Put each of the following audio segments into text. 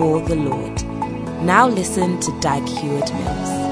for the Lord. Now listen to Dag Heward Mills.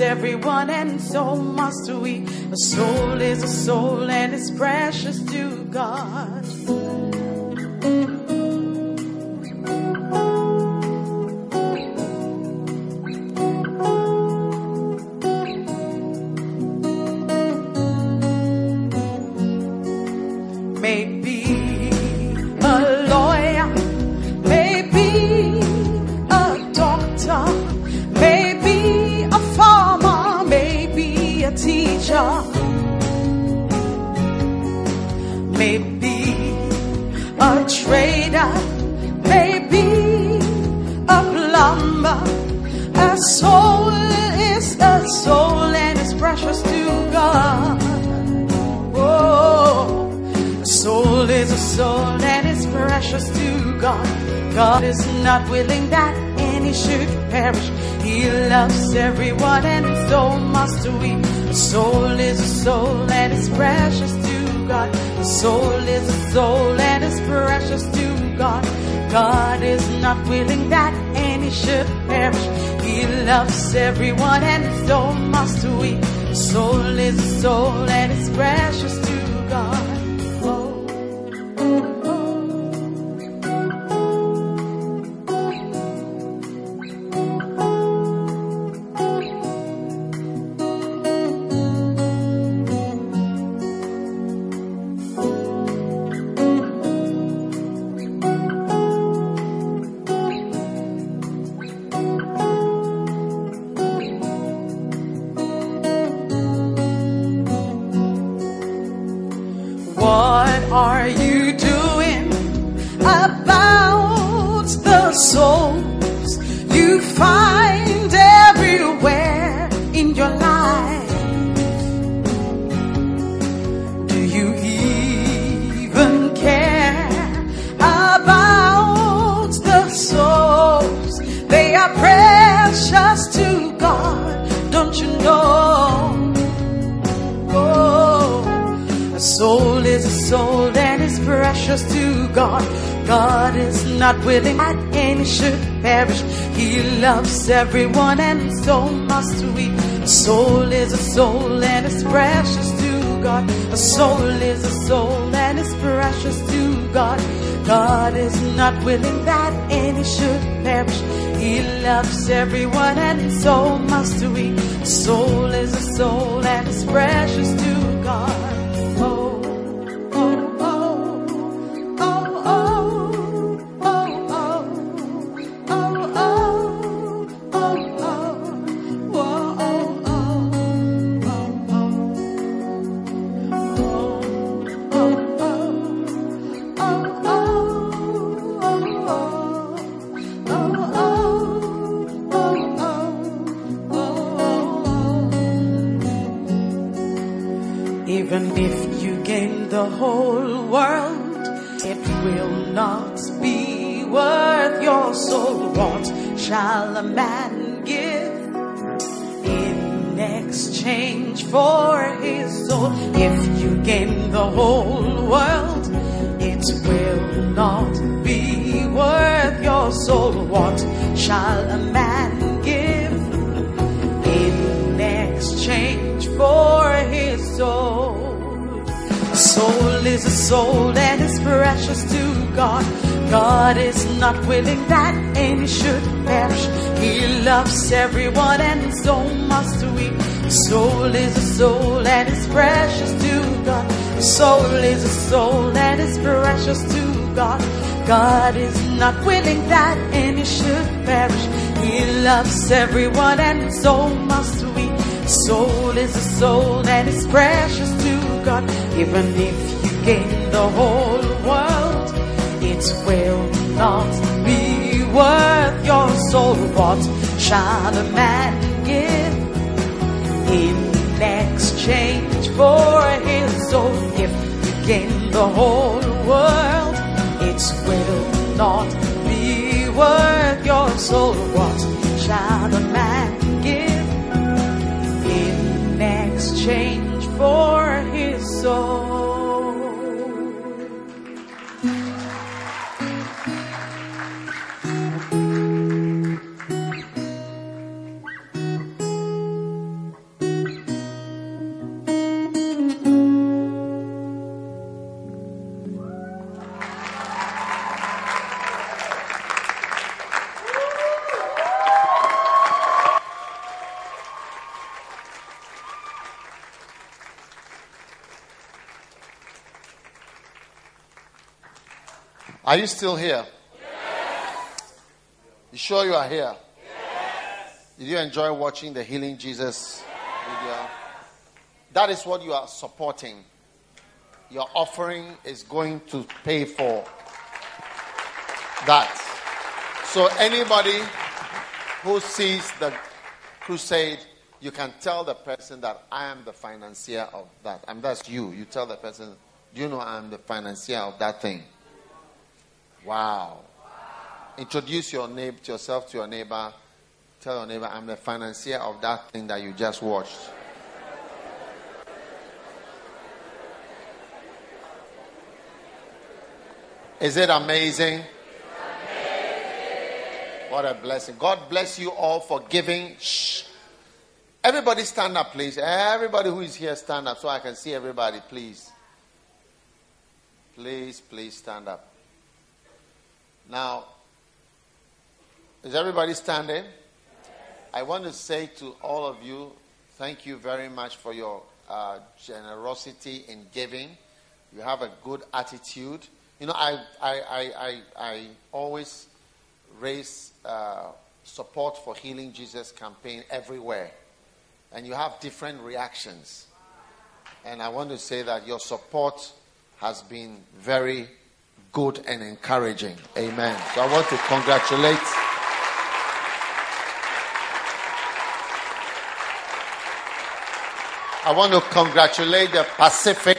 Everyone and so must we. A soul is a soul and it's precious are you precious to God. God is not willing that any should perish. He loves everyone and so must we. A soul is a soul and is precious to God. A soul is a soul and is precious to God. God is not willing that any should perish. He loves everyone and so must we. A soul is a soul and is precious to God. Willing that any should perish. He loves everyone and so must we. Soul is a soul that is precious to God. Soul is a soul that is precious to God. God is not willing that any should perish. He loves everyone and so must we. Soul is a soul that is precious to God. Even if you gain the whole world, it will not worth your soul. What shall a man give in exchange for his soul? If you gain the whole world, it will not be worth your soul. What shall Are you still here? Yes. You sure you are here? Yes. Did you enjoy watching the Healing Jesus video? That is what you are supporting. Your offering is going to pay for that. So, anybody who sees the crusade, you can tell the person that I am the financier of that. And that's you. You tell the person, Do you know I am the financier of that thing? Wow. Introduce your name to yourself to your neighbor. Tell your neighbor, I'm the financier of that thing that you just watched. Is it amazing? What a blessing. God bless you all for giving. Shh. Everybody stand up, please. Everybody who is here, stand up so I can see everybody, please. Please, please stand up. Now, is everybody standing? I want to say to all of you, thank you very much for your uh, generosity in giving. You have a good attitude. You know, I, I, I, I, I always raise uh, support for Healing Jesus campaign everywhere. And you have different reactions. And I want to say that your support has been very good and encouraging. Amen. So I want to congratulate. I want to congratulate the Pacific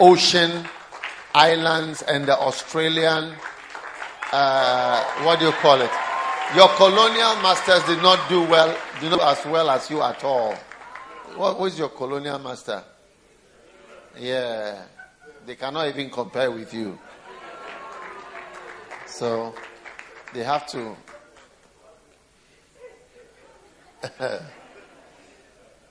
Ocean Islands and the Australian, uh, what do you call it? Your colonial masters did not do well, do not as well as you at all. What was your colonial master? Yeah, they cannot even compare with you. So they have to.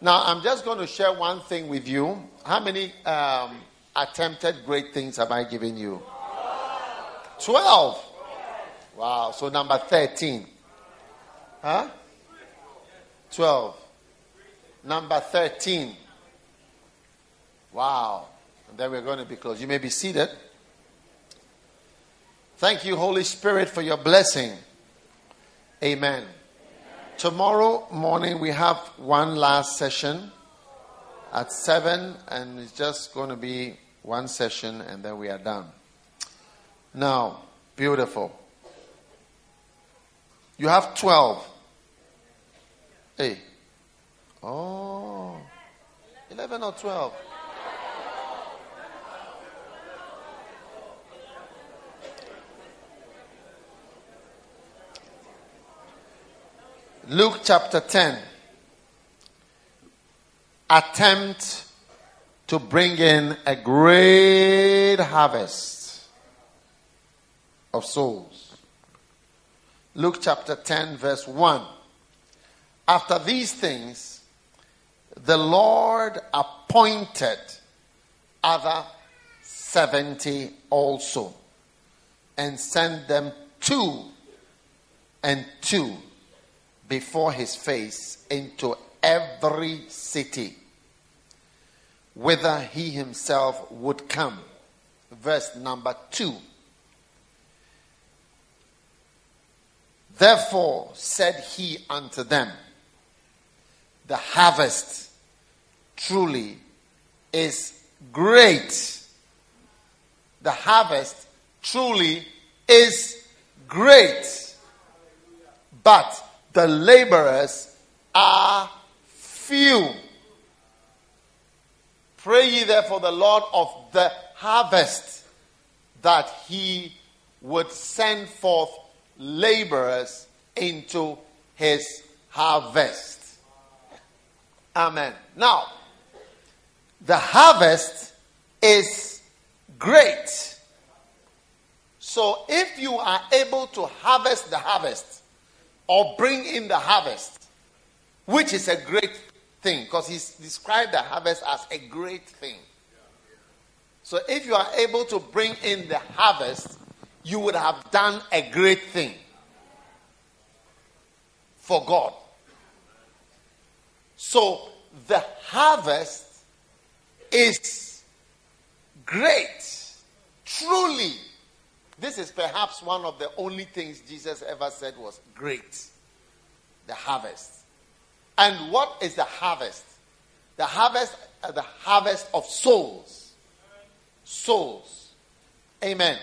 now, I'm just going to share one thing with you. How many um, attempted great things have I given you? 12. Wow. So, number 13. Huh? 12. Number 13. Wow. And then we're going to be close. You may be seated. Thank you, Holy Spirit, for your blessing. Amen. Amen. Tomorrow morning we have one last session at 7, and it's just going to be one session, and then we are done. Now, beautiful. You have 12. Hey. Oh. 11 or 12? Luke chapter 10. Attempt to bring in a great harvest of souls. Luke chapter 10, verse 1. After these things, the Lord appointed other 70 also and sent them two and two before his face into every city whither he himself would come. Verse number two. Therefore said he unto them, The harvest truly is great. The harvest truly is great. But the laborers are few. Pray ye therefore the Lord of the harvest that he would send forth laborers into his harvest. Amen. Now, the harvest is great. So if you are able to harvest the harvest or bring in the harvest, which is a great thing, because he's described the harvest as a great thing. So if you are able to bring in the harvest, you would have done a great thing for God. So the harvest is great. Truly. This is perhaps one of the only things Jesus ever said was great. The harvest. And what is the harvest? The harvest, uh, the harvest of souls. Souls. Amen.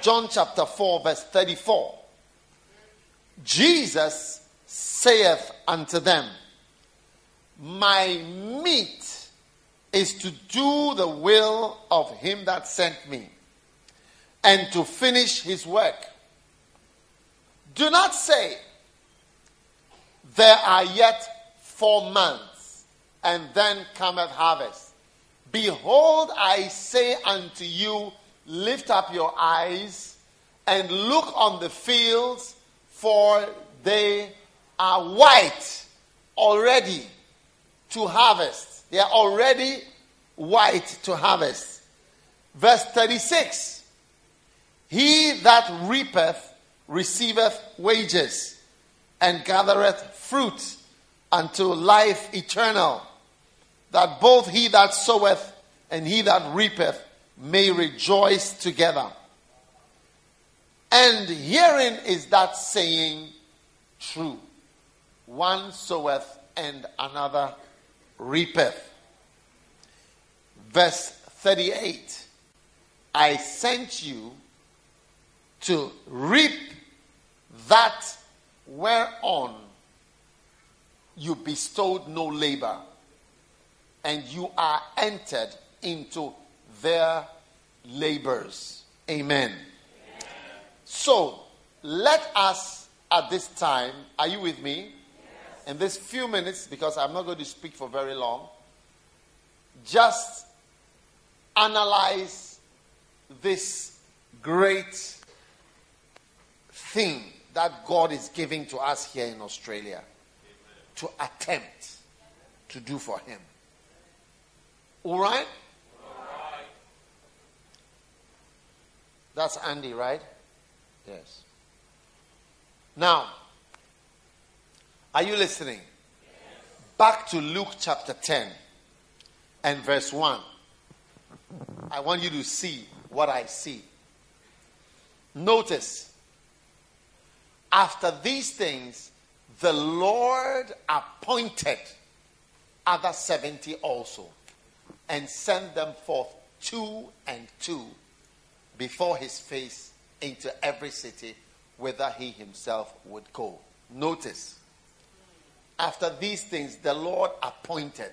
John chapter 4, verse 34. Jesus saith unto them, My meat is to do the will of him that sent me and to finish his work. Do not say, There are yet four months, and then cometh harvest. Behold, I say unto you, lift up your eyes and look on the fields, for they are white already to harvest. They are already white to harvest. Verse 36 He that reapeth receiveth wages and gathereth fruit unto life eternal, that both he that soweth and he that reapeth may rejoice together. And herein is that saying true one soweth and another reapeth. Verse 38 I sent you to reap that whereon you bestowed no labor, and you are entered into their labors. Amen. So, let us at this time, are you with me? Yes. In this few minutes, because I'm not going to speak for very long, just analyze this great thing that God is giving to us here in Australia to attempt to do for Him. All right? That's Andy, right? Yes. Now, are you listening? Back to Luke chapter 10 and verse 1. I want you to see what I see. Notice, after these things, the Lord appointed other 70 also and sent them forth two and two before his face into every city whither he himself would go. Notice, after these things, the Lord appointed.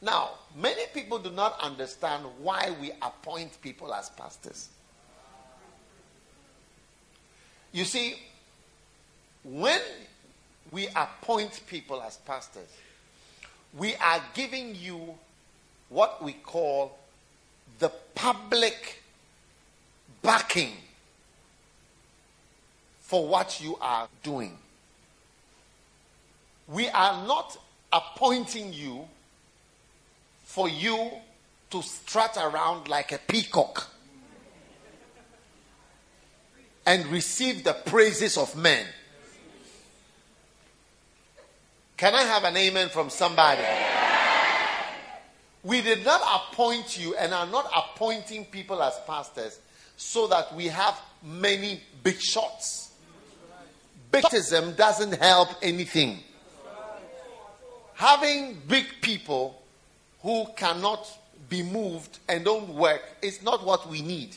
Now, many people do not understand why we appoint people as pastors. You see, when we appoint people as pastors, we are giving you what we call the public backing for what you are doing. We are not appointing you for you to strut around like a peacock and receive the praises of men. Can I have an amen from somebody? We did not appoint you and are not appointing people as pastors so that we have many big shots. Baptism doesn't help anything. Having big people who cannot be moved and don't work is not what we need.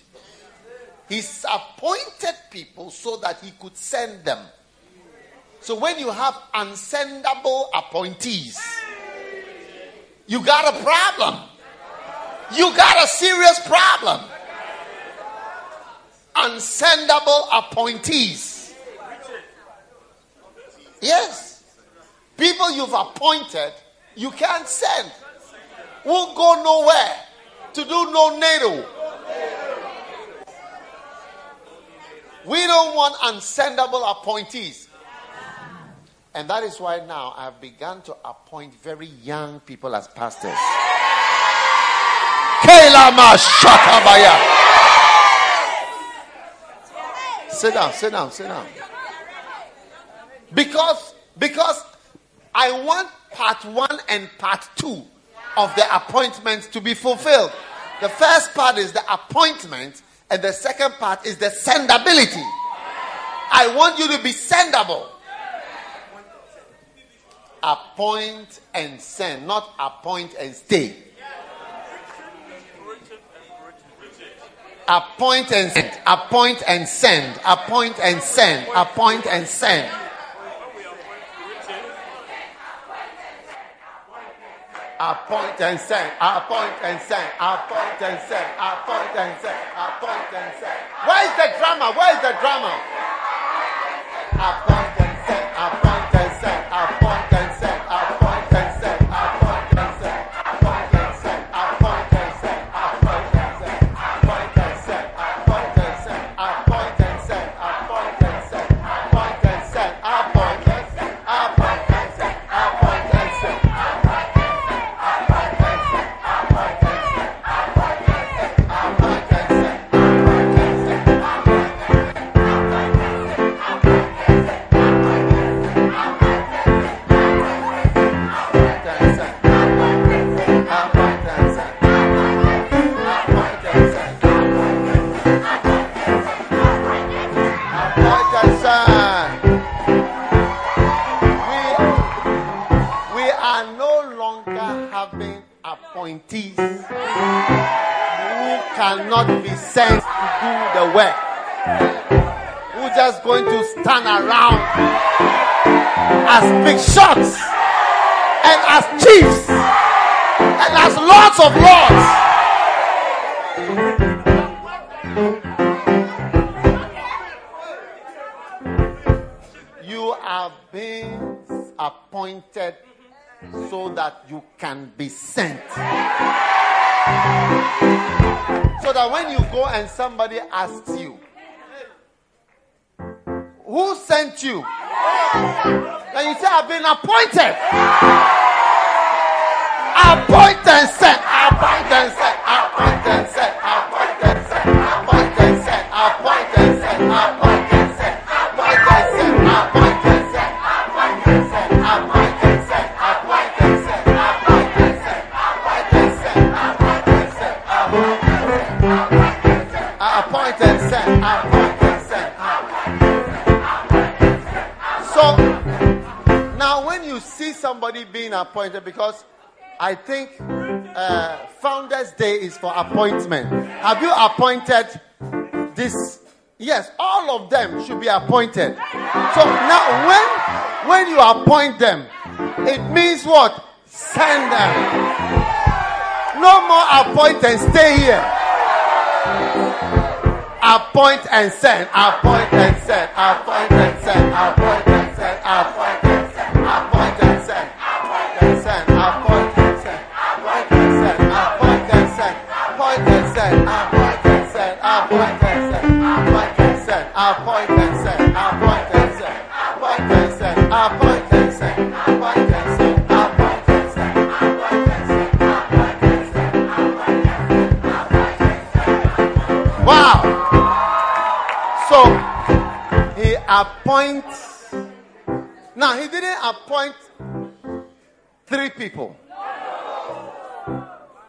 He's appointed people so that he could send them. So when you have unsendable appointees, you got a problem. You got a serious problem. Unsendable appointees. Yes. People you've appointed, you can't send. Won't go nowhere to do no NATO. We don't want unsendable appointees. And that is why now I've begun to appoint very young people as pastors. Sit down, sit down, sit down. Because because I want part one and part two of the appointment to be fulfilled. The first part is the appointment, and the second part is the sendability. I want you to be sendable appoint and send, not appoint and stay. Appoint and send, appoint and send, appoint and send, appoint and send. Appoint and send, appoint and send, appoint and send, appoint and send, appoint and send. Where is the drama? Where is the drama? Appoint of lords. You are being appointed so that you can be sent. So that when you go and somebody asks you, Who sent you? Then you say, I've been appointed. Appointed and sent appointed because I think uh, Founders Day is for appointment. Have you appointed this? Yes, all of them should be appointed. So now, when when you appoint them, it means what? Send them. No more appoint and stay here. Appoint and send. Appoint and send. Appoint and send. Appoint and send. Appoint and send. appoint and send, appoint and send, appoint send, appoint send, appoint send, appoint send, appoint send, appoint send, appoint and appoint and appoint and appoint Wow! So he appoints. Now he didn't appoint three people.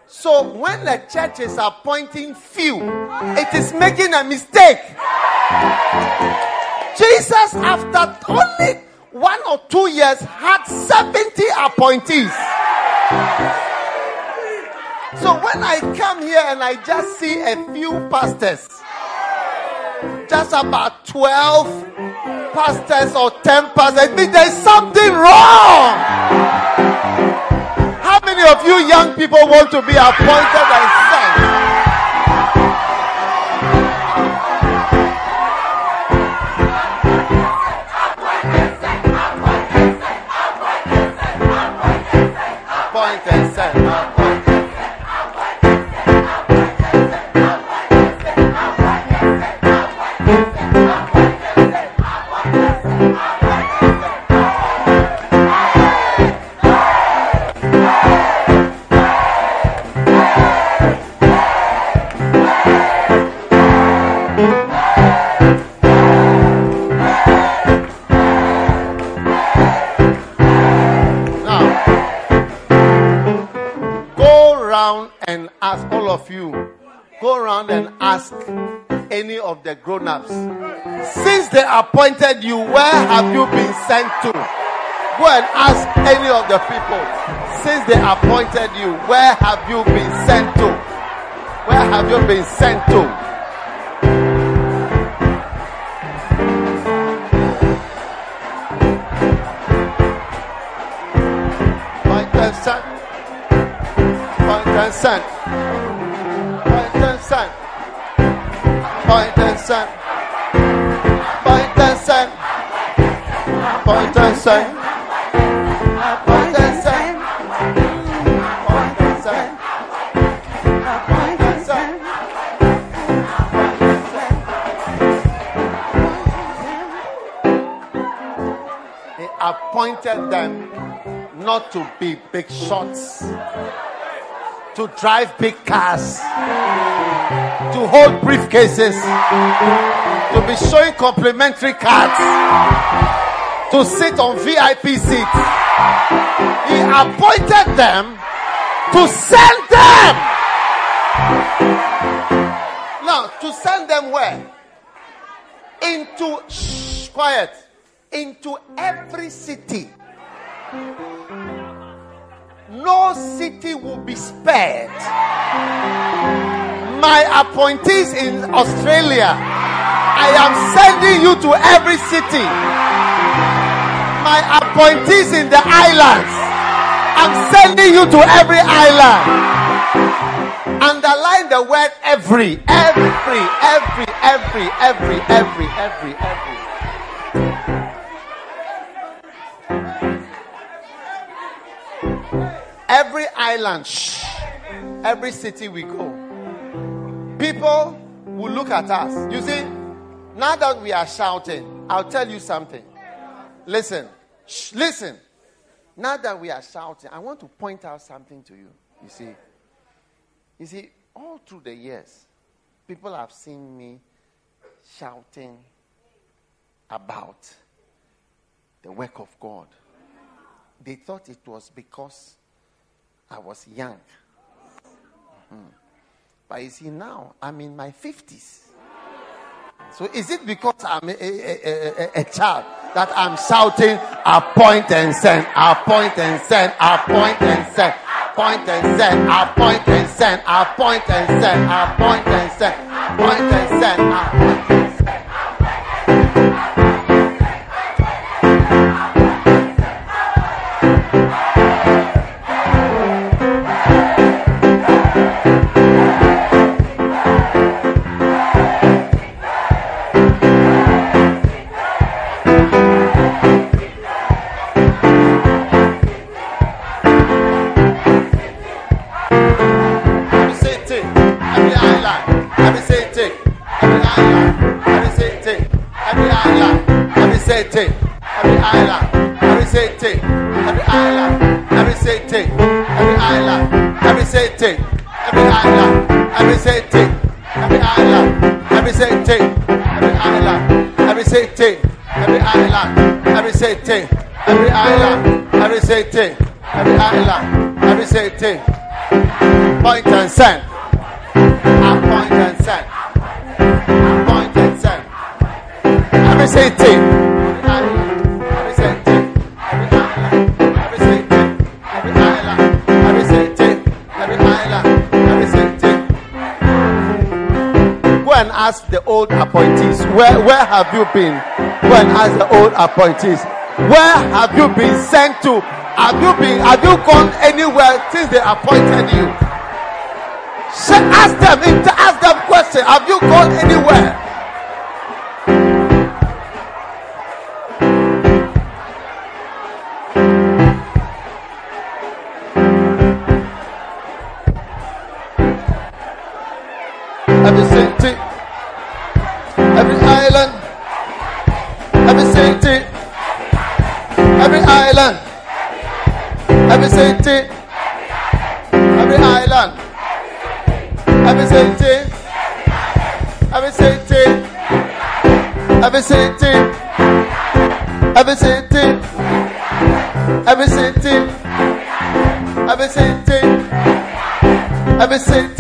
So when the church is appointing few, it is making a mistake. Jesus, after only one or two years, had 70 appointees. So when I come here and I just see a few pastors, just about 12 pastors or 10 pastors, it means there's something wrong. Many of you young people want to be appointed ask any of the grown ups, since they appointed you, where have you been sent to? Go and ask any of the people, since they appointed you, where have you been sent to? Where have you been sent to? Point and sent. Point and send. Point and send. Point and send. Point and send. Point and Point He appointed them not to be big shots, to drive big cars to hold briefcases, to be showing complimentary cards, to sit on VIP seats. He appointed them to send them. Now, to send them where? Into, shh, quiet, into every city no city will be spared. My appointees in Australia, I am sending you to every city. My appointees in the islands, I'm sending you to every island. Underline the word every, every, every, every, every, every, every, every. Every island, shh, every city we go, people will look at us. You see, now that we are shouting, I'll tell you something. Listen, shh, listen. Now that we are shouting, I want to point out something to you. You see, you see, all through the years, people have seen me shouting about the work of God. They thought it was because I was young. Mhm. But you see, now I'm in my 50s. So is it because I'm a, a, a, a- a child that I'm shouting, appoint and send, appoint and send, appoint and send, appoint and send, appoint and send, appoint and send, appoint and send, appoint and send, appoint and send. Island, every every island, every city. Point and send. Point and send. Point and send. Every. Every island. Every. Island. Every city. Every island. Every city. Go and ask the old appointees. Where where have you been? Go and ask the old appointees. Where have you been sent to? Have you been have you gone anywhere since they appointed you? Say, ask them, ask them question. Have you gone anywhere? Every city, every city, every island, every city, every city, every city, every city, every city, every city, every city,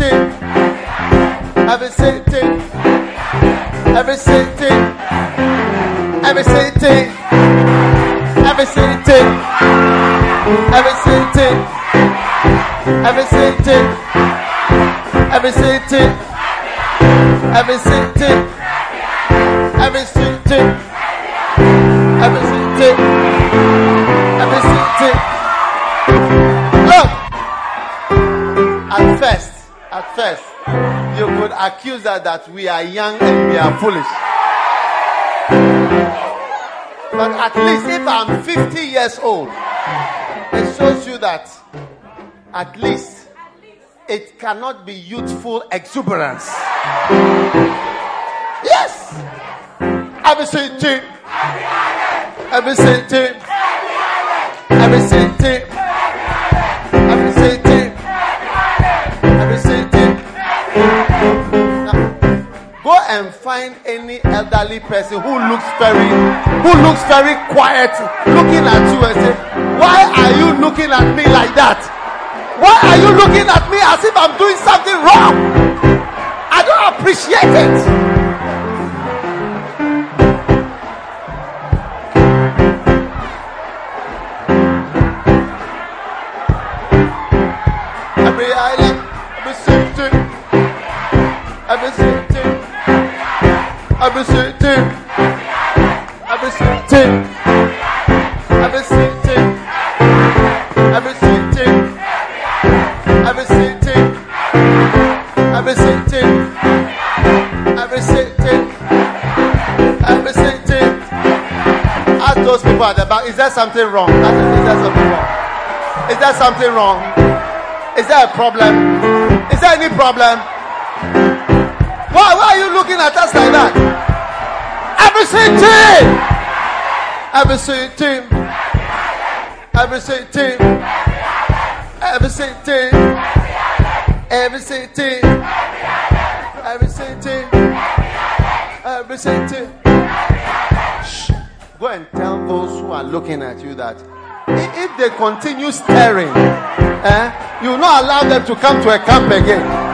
that we are young and we are foolish. But at least if I'm 50 years old, it shows you that at least it cannot be youthful exuberance. Yes. Every city. Every city. Every city. And find any elderly person who looks very, who looks very quiet, looking at you and say, "Why are you looking at me like that? Why are you looking at me as if I'm doing something wrong? I don't appreciate it." been sitting. I've been sitting. I've been sitting. I've been sitting. Ask those people at the back, is there something wrong? Is there something wrong? Is there something wrong? Is there a problem? Is there any problem? Why, why are you looking at us like that? Every city! Every city! Every city! Every city! Every city! Every city! Every city! Shh. Go and tell those who are looking at you that if they continue staring, eh, you will not allow them to come to a camp again.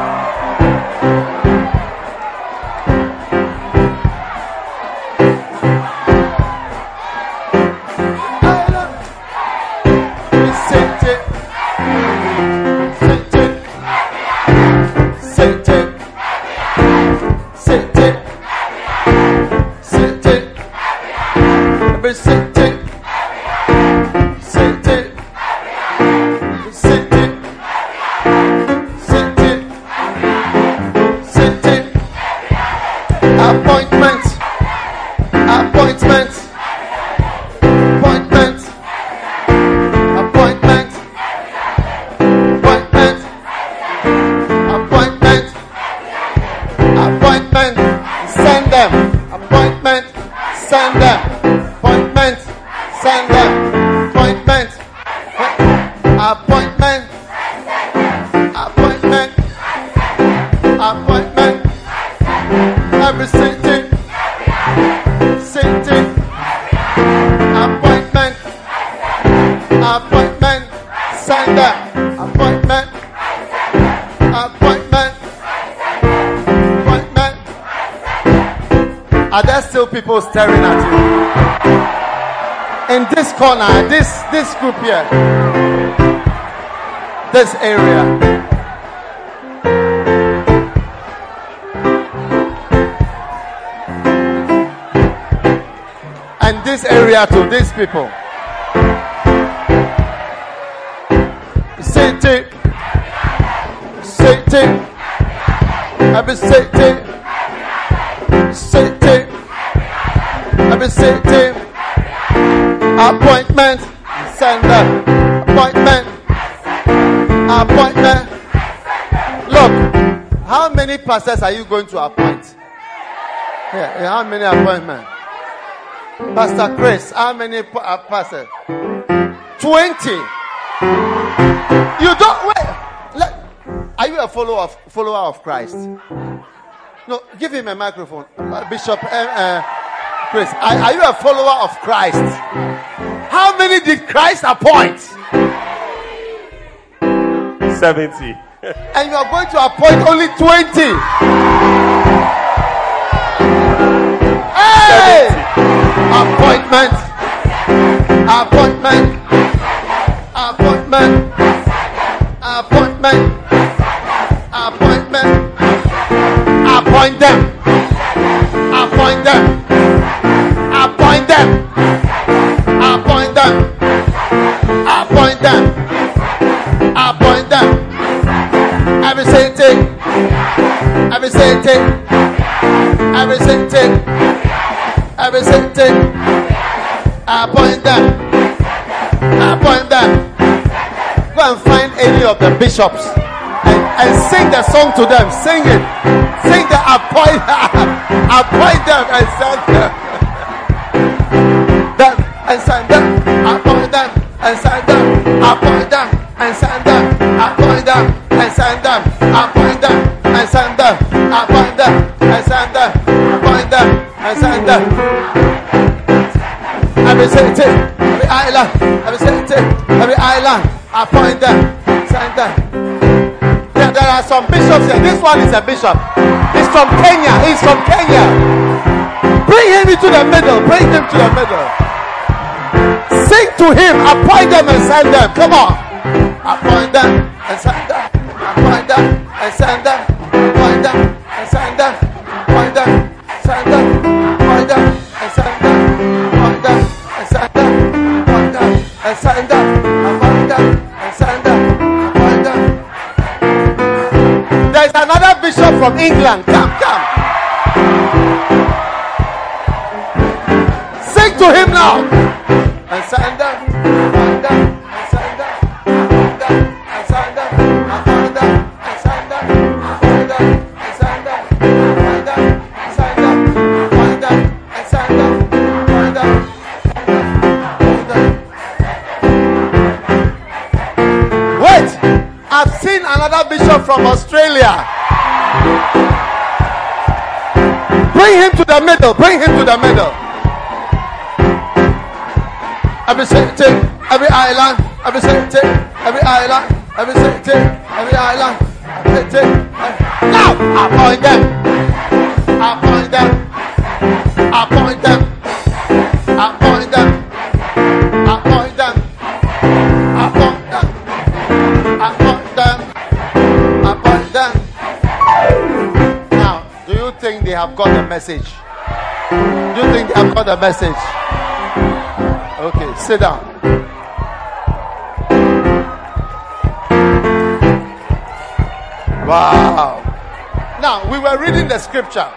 Group here, this area. And this area to these people. City, city, every city, city, every city. Appointment, sender, appointment, appointment. Look, how many pastors are you going to appoint? Yeah, how many appointments? Pastor Chris, how many uh, pastors? 20. You don't wait. Let, are you a follower of follower of Christ? No, give him a microphone, uh, Bishop uh, uh, Chris. Are, are you a follower of Christ? How many did Christ appoint? 70. And you are going to appoint only 20. Hey! Appointment. Appointment. Appointment. Appointment. Appointment. Appoint them. Appoint them. Appoint them. Every city. Every city. Every city. Every city. Appoint them. Appoint them. Go and find any of the bishops and, and sing the song to them. Sing it. Sing the appoint, appoint them and send them. them and send them. Appoint them and send them. Appoint them and send them. Appoint them and send them. Appoint them and send them. Appoint them and send them. Appoint them and send them. Every city, every island, every city, every island, appoint them, send them. There, there are some bishops here. This one is a bishop. He's from Kenya. He's from Kenya. Bring him into the middle. Bring him to the middle. Sing to him. Appoint them and send them. Come on. Appoint them There is another bishop from England. Come, come. Sing to him now. And send from Australia. Bring him to the middle. Bring him to the middle. Every city, every island, every city, every island, every city, every island, every city. Now, appoint them. Appoint them. Appoint they have got the message? Do you think they have got the message? Okay, sit down. Wow. Now, we were reading the scripture.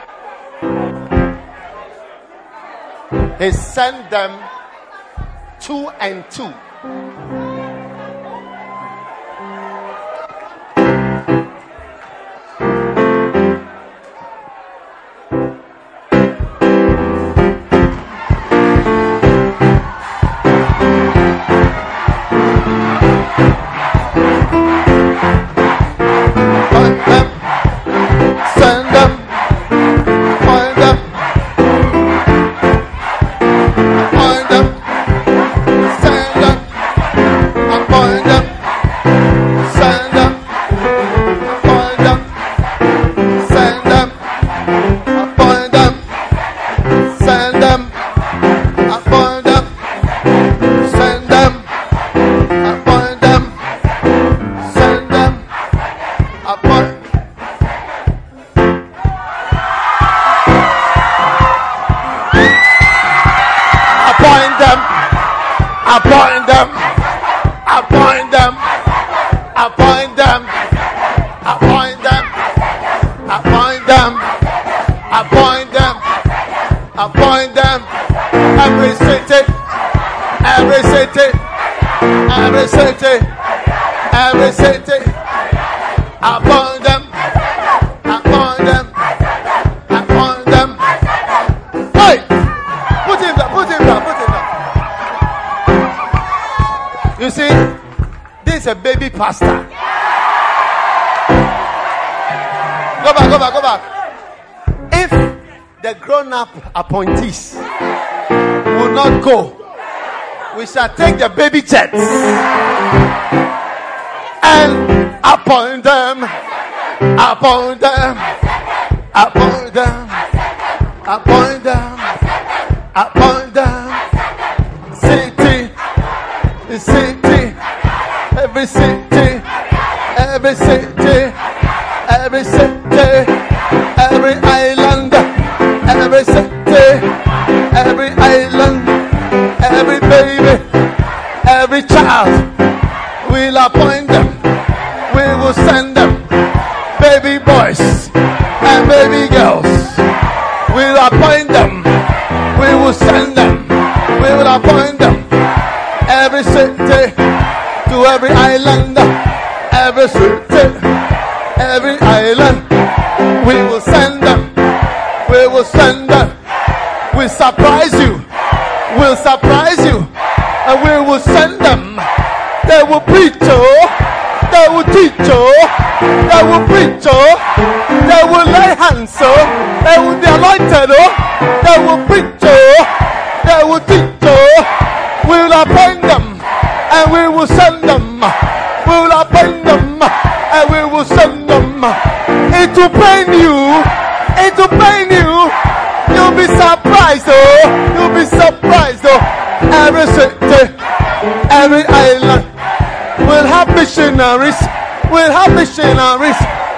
He sent them two and two. Appointees will not go, we shall take the baby jets and appoint them, appoint them, appoint them, appoint them, appoint them. City, city, every city, every city, They will preach, oh. They will lay hands, oh. They will be anointed, oh. They will preach, oh. They will teach, oh. We will appoint them. And we will send them. We will appoint them. And we will send them. It will pain you. It will pain you. You'll be surprised, oh. You'll be surprised, oh. Every city, every island will have missionaries. We'll have missionaries.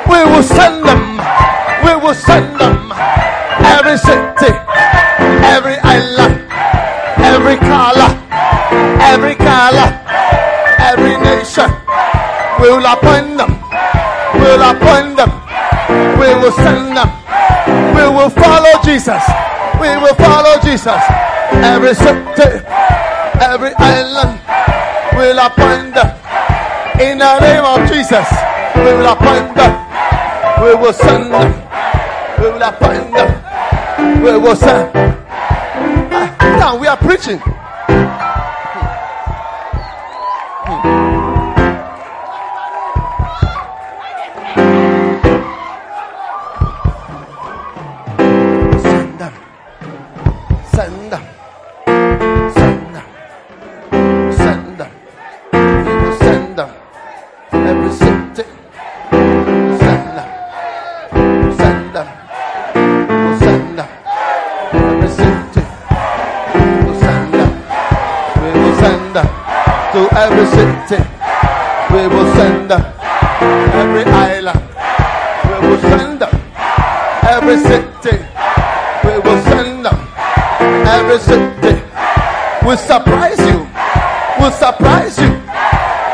We will send them. We will send them. Every city, every island, every color, every color, every nation. We will appoint them. We will appoint them. We will send them. We will follow Jesus. We will follow Jesus. Every city, every island, we'll appoint them. In the name of Jesus, we will them. We will send. We will them. We will send. Ah, Now we are preaching. Send every city. We will send them. Every island. We will send them. Every city. We will send them. Every city. We'll surprise you. We'll surprise you.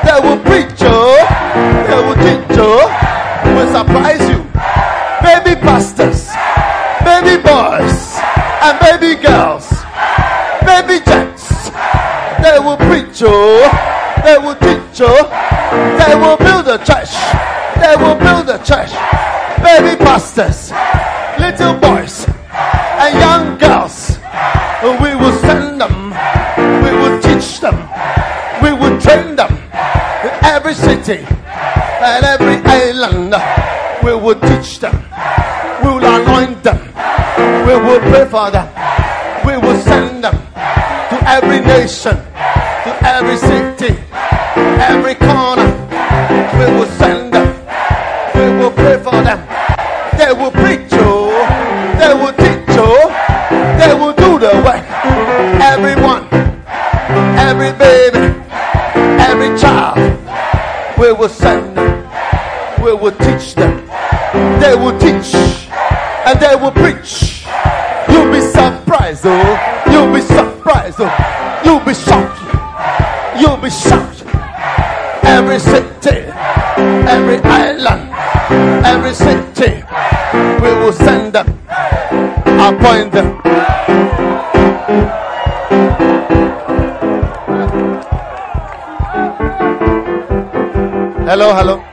They will preach you. They will teach you. We'll surprise you. Baby pastors. Baby boys. And baby girls. Baby jets. They will preach you. They will teach you. They will build a church. They will build a church. Baby pastors. Little boys. And young girls. We will send them. We will teach them. We will train them. In every city and every island. We will teach them. We will anoint them. We will pray for them. We will send them to every nation, to every city, every corner. We will send them. We will pray for them. They will preach appoint them. Hello,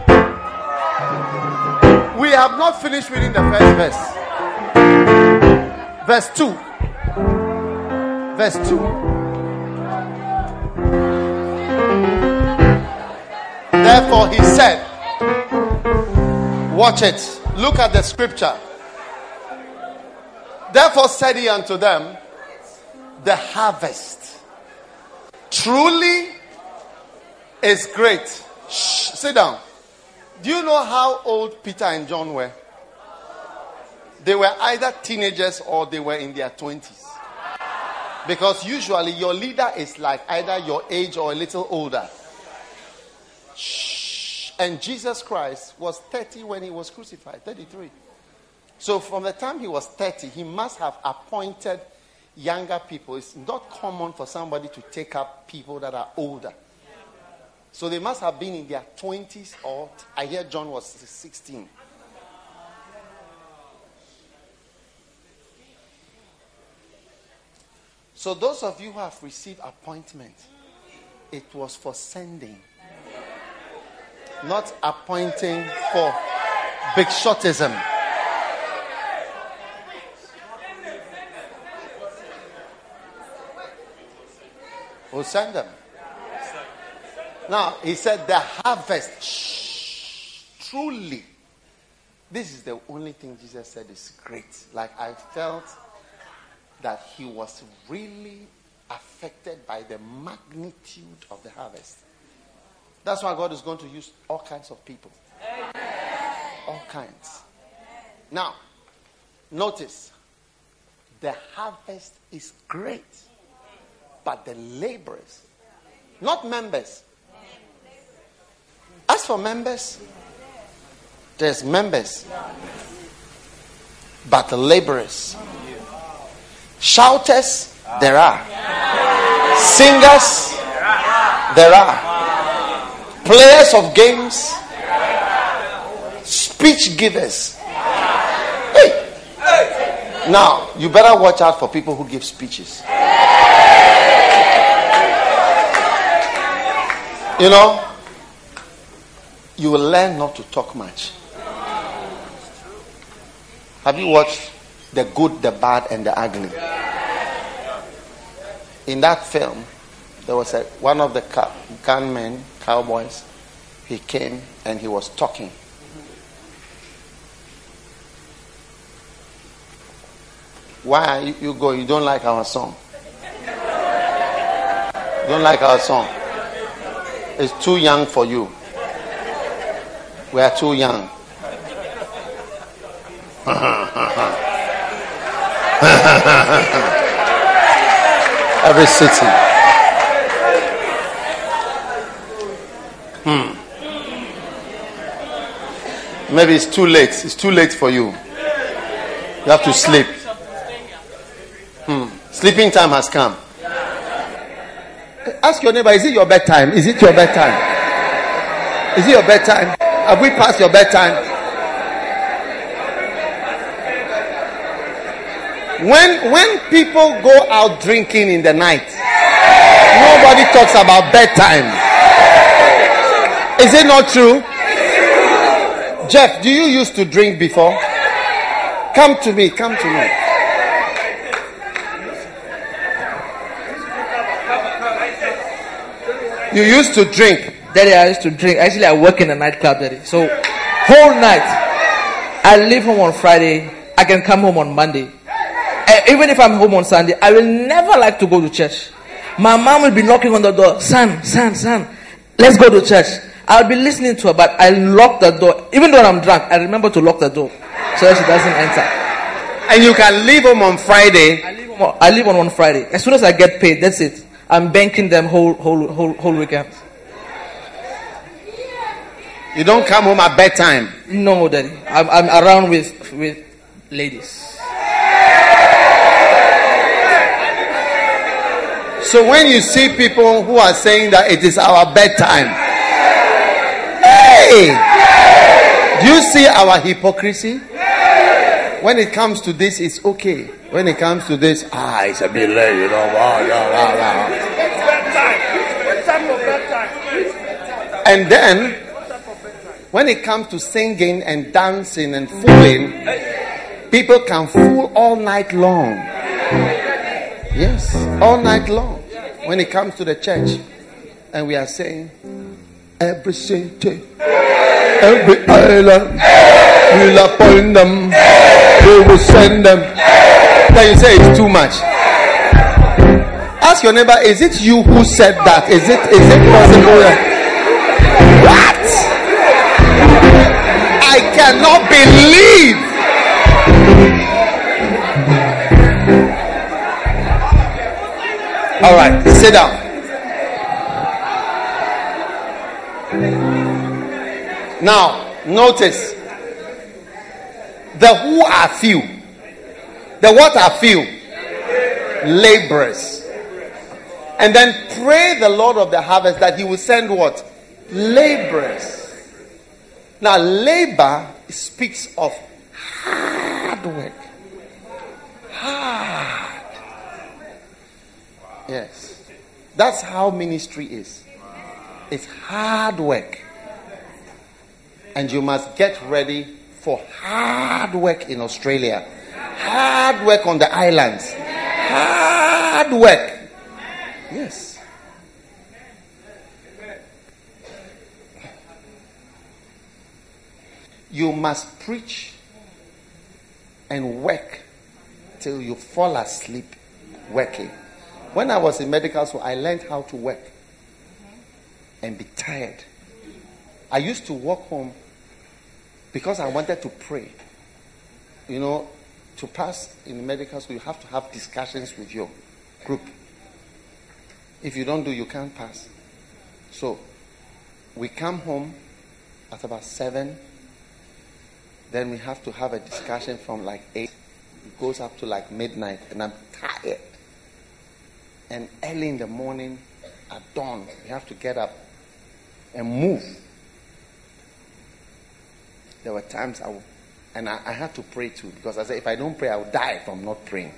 Verse 2. Verse 2. Therefore, he said, Watch it. Look at the scripture. Therefore, said he unto them, The harvest truly is great. Shh, sit down. Do you know how old Peter and John were? They were either teenagers or they were in their 20s. Because usually your leader is like either your age or a little older. Shh. And Jesus Christ was 30 when he was crucified, 33. So from the time he was 30, he must have appointed younger people. It's not common for somebody to take up people that are older. So they must have been in their 20s or I hear John was 16. So, those of you who have received appointment, it was for sending, not appointing for big shotism. Who send them? Now, he said, the harvest, shh, truly. This is the only thing Jesus said is great. Like, I felt that he was really affected by the magnitude of the harvest. That's why God is going to use all kinds of people. Amen. All kinds. Now, notice the harvest is great, but the laborers, not members. For members, there's members, but the laborers Shouters, there are. Singers, there are. Players of games, speech givers. Hey. Now, you better watch out for people who give speeches. You know, you will learn not to talk much. Have you watched the good, the bad, and the ugly. In that film, there was a, one of the gunmen, cowboys, he came and he was talking. Why you, you going? You don't like our song. You don't like our song. It's too young for you. We are too young. Every city. Hmm. Maybe it's too late. It's too late for you. You have to sleep. Hmm. Sleeping time has come. Ask your neighbor, is it your bedtime? Is it your bedtime? Is it your bedtime? Have we passed your bedtime? When when people go out drinking in the night, nobody talks about bedtime. Is it not true? Jeff, do you used to drink before? Come to me, come to me. You used to drink. Daddy, I used to drink. Actually, I work in a nightclub, Daddy. So, whole night. I leave home on Friday. I can come home on Monday. And even if I'm home on Sunday, I will never like to go to church. My mom will be knocking on the door. Son, son, son, let's go to church. I'll be listening to her, but I lock the door. Even though I'm drunk, I remember to lock the door so that she doesn't enter. And you can leave home on Friday. I leave on, I leave on one Friday. As soon as I get paid, that's it. I'm banking them whole, whole, whole, whole weekend. You don't come home at bedtime. No, daddy. I'm, I'm around with, with ladies. So when you see people who are saying that it is our bedtime, hey, do you see our hypocrisy? When it comes to this, it's okay. When it comes to this, ah, it's a bit late, you know. Blah, blah, blah, blah. And then, when it comes to singing and dancing and fooling, people can fool all night long. Yes, all night long. When it comes to the church, and we are saying, every city, every island, we'll appoint them, we will send them. Then you say it's too much. Ask your neighbor, is it you who said that? Is it is it possible? that- I cannot believe. All right, sit down. Now, notice the who are few. The what are few? Laborers. And then pray the Lord of the harvest that he will send what? Laborers. Now, labor speaks of hard work. Hard. Yes. That's how ministry is. It's hard work. And you must get ready for hard work in Australia, hard work on the islands, hard work. Yes. You must preach and work till you fall asleep working. When I was in medical school, I learned how to work and be tired. I used to walk home because I wanted to pray. You know, to pass in medical school, you have to have discussions with your group. If you don't do, you can't pass. So, we come home at about seven. Then we have to have a discussion from like eight. It goes up to like midnight, and I'm tired. And early in the morning, at dawn, we have to get up and move. There were times I, would, and I, I had to pray too because I said if I don't pray, I will die from not praying.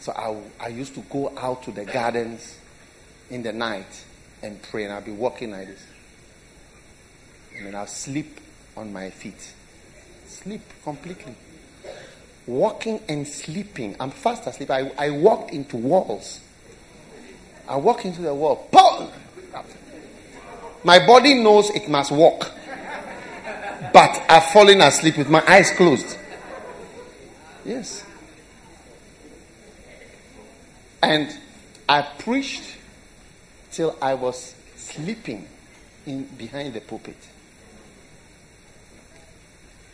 So I, I used to go out to the gardens in the night and pray, and I'll be walking like this. And then I'll sleep on my feet. Sleep completely. Walking and sleeping. I'm fast asleep. I, I walked into walls. I walk into the wall. Boom! My body knows it must walk. But I've fallen asleep with my eyes closed. Yes. And I preached till I was sleeping in behind the pulpit.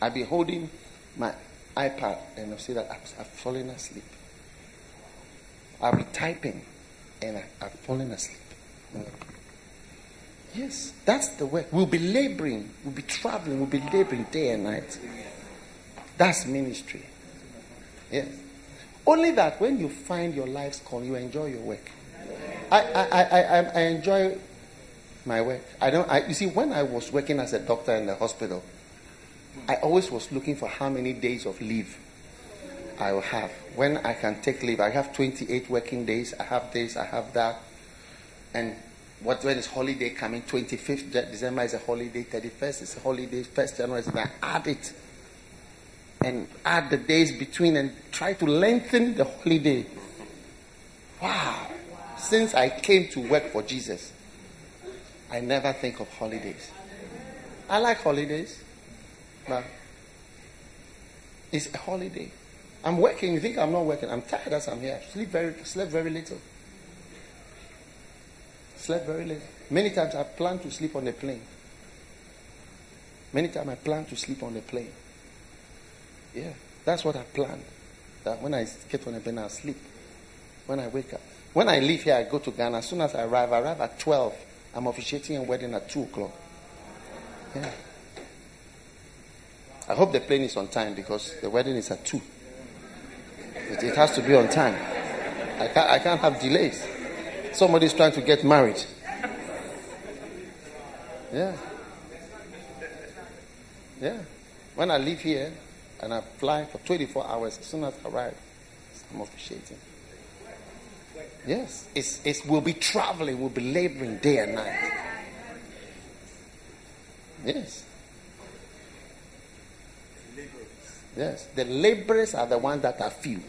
I'd be holding my iPad and I'll say that I've, I've fallen asleep. I'll be typing and I, I've fallen asleep. Yes, that's the work. We'll be laboring, we'll be traveling, we'll be laboring day and night. That's ministry. Yes. Only that when you find your life's call, you enjoy your work. I, I, I, I, I enjoy my work. I don't. I, you see, when I was working as a doctor in the hospital, I always was looking for how many days of leave I will have. When I can take leave, I have 28 working days. I have this, I have that. And what when is holiday coming? 25th December is a holiday, 31st is a holiday, 1st January is I add it and add the days between and try to lengthen the holiday. Wow. Since I came to work for Jesus, I never think of holidays. I like holidays, but it's a holiday. I'm working. You think I'm not working? I'm tired as I'm here. Sleep very, slept very little. Slept very little. Many times I plan to sleep on the plane. Many times I plan to sleep on the plane. Yeah, that's what I planned. That when I get on the plane, I'll sleep. When I wake up. When I leave here, I go to Ghana. As soon as I arrive, I arrive at 12. I'm officiating a wedding at 2 o'clock. Yeah. I hope the plane is on time because the wedding is at 2. It, it has to be on time. I can't, I can't have delays. Somebody's trying to get married. Yeah. Yeah. When I leave here and I fly for 24 hours, as soon as I arrive, I'm officiating. Yes. It's, it's, we'll be traveling, we'll be laboring day and night. Yes. Yes. The laborers are the ones that are few.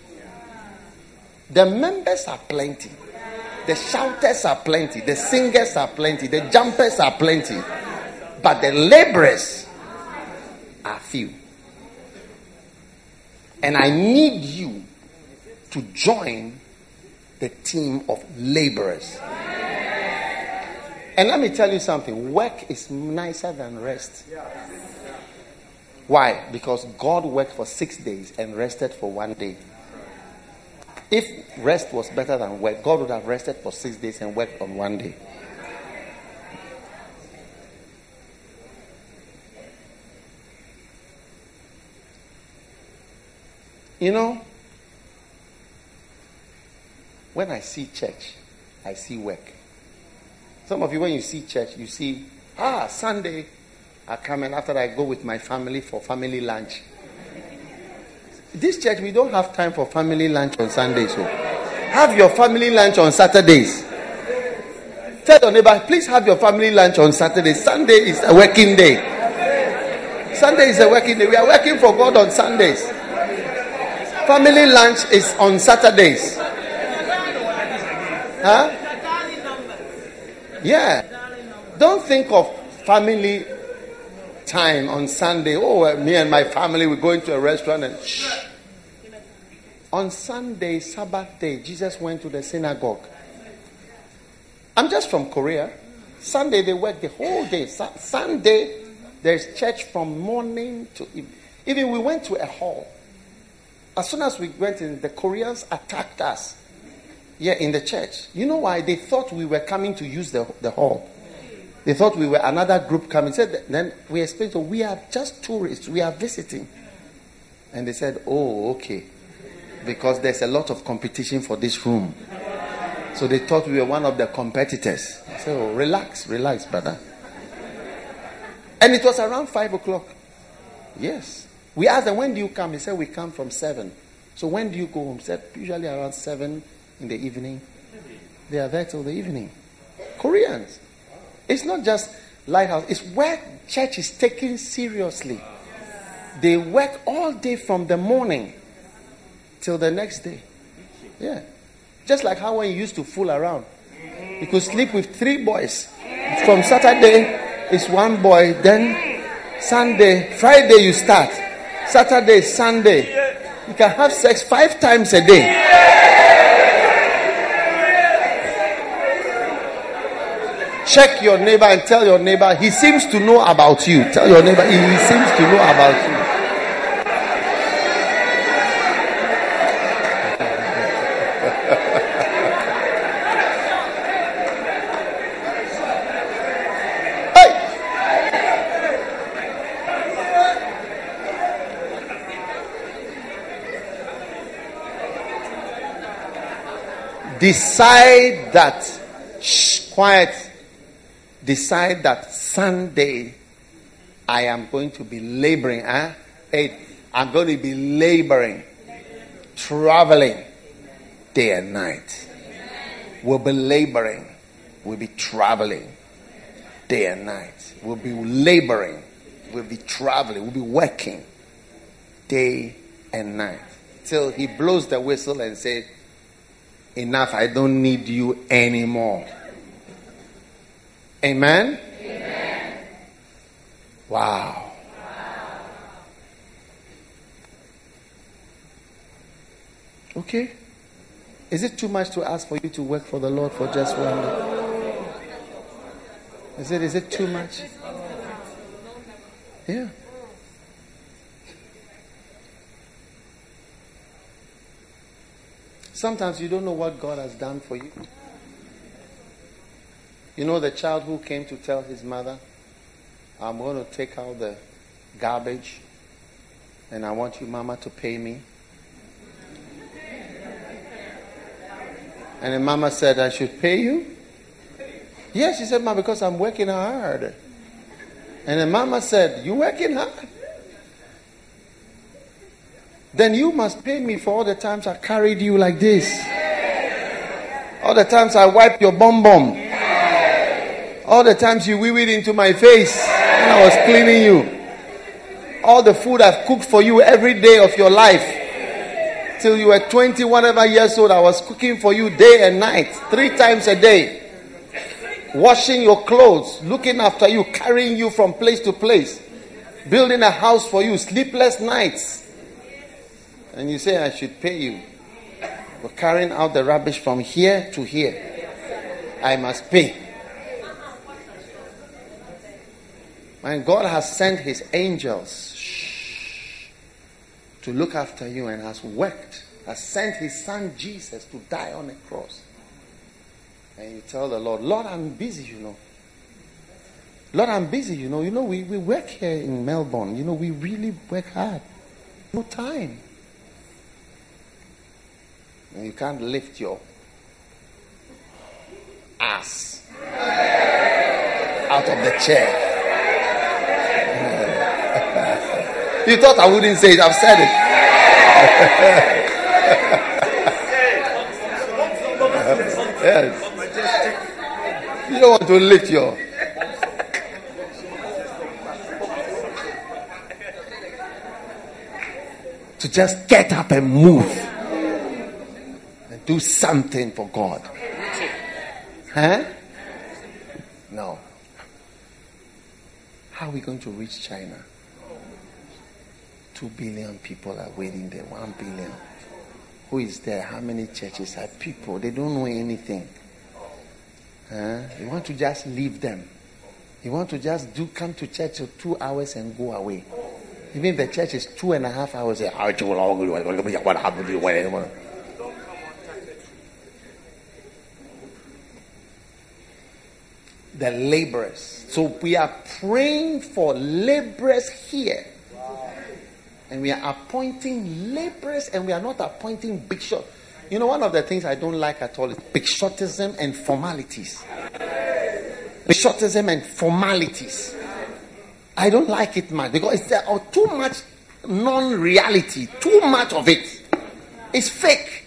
The members are plenty. The shouters are plenty. The singers are plenty. The jumpers are plenty. But the laborers are few. And I need you to join the team of laborers. And let me tell you something work is nicer than rest. Why? Because God worked for six days and rested for one day. If rest was better than work, God would have rested for six days and worked on one day. You know, when I see church, I see work. Some of you, when you see church, you see, ah, Sunday, I come and after I go with my family for family lunch. This church, we don't have time for family lunch on Sundays. So have your family lunch on Saturdays. Tell your neighbor, please have your family lunch on Saturday. Sunday is a working day. Sunday is a working day. We are working for God on Sundays. Family lunch is on Saturdays. Huh? Yeah. Don't think of family time on Sunday. Oh, me and my family, we're going to a restaurant and shh. On Sunday, Sabbath day, Jesus went to the synagogue. I'm just from Korea. Sunday, they work the whole day. Su- Sunday, there's church from morning to evening. Even we went to a hall. As soon as we went in, the Koreans attacked us. Yeah, in the church. You know why? They thought we were coming to use the, the hall. They thought we were another group coming. Said then we explained to we are just tourists. We are visiting. And they said, oh, okay. Because there's a lot of competition for this room. So they thought we were one of the competitors. Said, oh, relax, relax, brother. And it was around 5 o'clock. Yes. We asked them, when do you come? He said, we come from 7. So when do you go home? He said, usually around 7 in the evening. They are there till the evening. Koreans. It's not just lighthouse, it's where church is taken seriously. They work all day from the morning till the next day. Yeah. Just like how when you used to fool around. You could sleep with three boys. From Saturday, it's one boy. Then Sunday, Friday, you start. Saturday, Sunday. You can have sex five times a day. Check your neighbor and tell your neighbor, he seems to know about you. Tell your neighbor, he seems to know about you. Decide that, shh, quiet. Decide that Sunday I am going to be laboring. Huh? I'm going to be laboring, traveling day and night. We'll be laboring. We'll be traveling day and night. We'll be laboring. We'll be traveling. We'll be working day and night. Till he blows the whistle and says, Enough, I don't need you anymore. Amen? Amen. Wow. Okay. Is it too much to ask for you to work for the Lord for just one day? Is it is it too much? Yeah. Sometimes you don't know what God has done for you. You know the child who came to tell his mother, I'm going to take out the garbage and I want you, mama, to pay me. And then mama said, I should pay you? Yes, she said, Ma, because I'm working hard. And then mama said, You working hard? Then you must pay me for all the times I carried you like this. All the times I wiped your bum bum. All the times you wee into my face when I was cleaning you. All the food I've cooked for you every day of your life. Till you were 20, whatever years old, I was cooking for you day and night, three times a day washing your clothes, looking after you, carrying you from place to place, building a house for you, sleepless nights. And you say, I should pay you for carrying out the rubbish from here to here. I must pay. When God has sent his angels to look after you and has worked, has sent his son Jesus to die on a cross and you tell the Lord, Lord, I'm busy, you know. Lord, I'm busy, you know. You know, we, we work here in Melbourne. You know, we really work hard. No time. And you can't lift your ass out of the chair. You thought I wouldn't say it, I've said it. yes You don't want to lift your. to just get up and move and do something for God. Huh? No. How are we going to reach China? Two billion people are waiting there. One billion. Who is there? How many churches are people? They don't know anything. Uh, you want to just leave them. You want to just do come to church for two hours and go away. Even the church is two and a half hours. The laborers. So we are praying for laborers here. And we are appointing laborers and we are not appointing bishops. You know, one of the things I don't like at all is bishoptism and formalities. Bishoptism and formalities. I don't like it much because there are too much non-reality, too much of it. It's fake.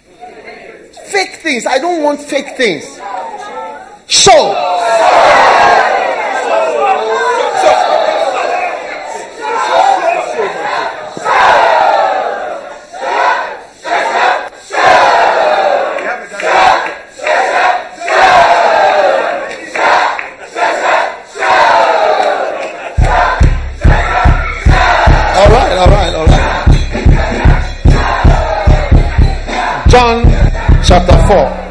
Fake things. I don't want fake things. Show. 4.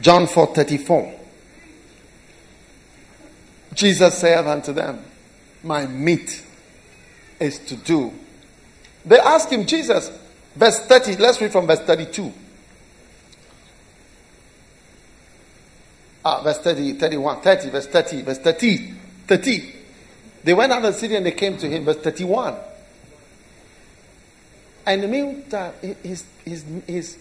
John 4 34. Jesus said unto them, my meat is to do. They asked him, Jesus, verse 30, let's read from verse 32. Ah, verse 30, 31, 30, verse 30, verse 30, 30. They went out of the city and they came to him, verse 31. And in the meantime, his, his, his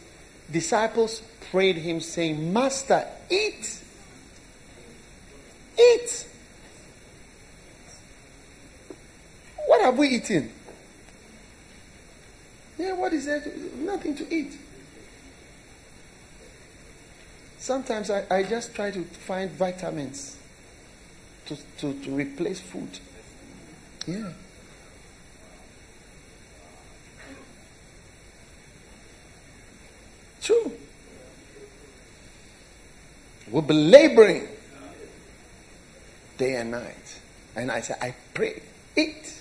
disciples prayed him, saying, Master, eat. Eat. What have we eaten? Yeah, what is there? To, nothing to eat. Sometimes I, I just try to find vitamins to, to, to replace food. Yeah. True. We'll be laboring day and night. And I say, I pray, eat.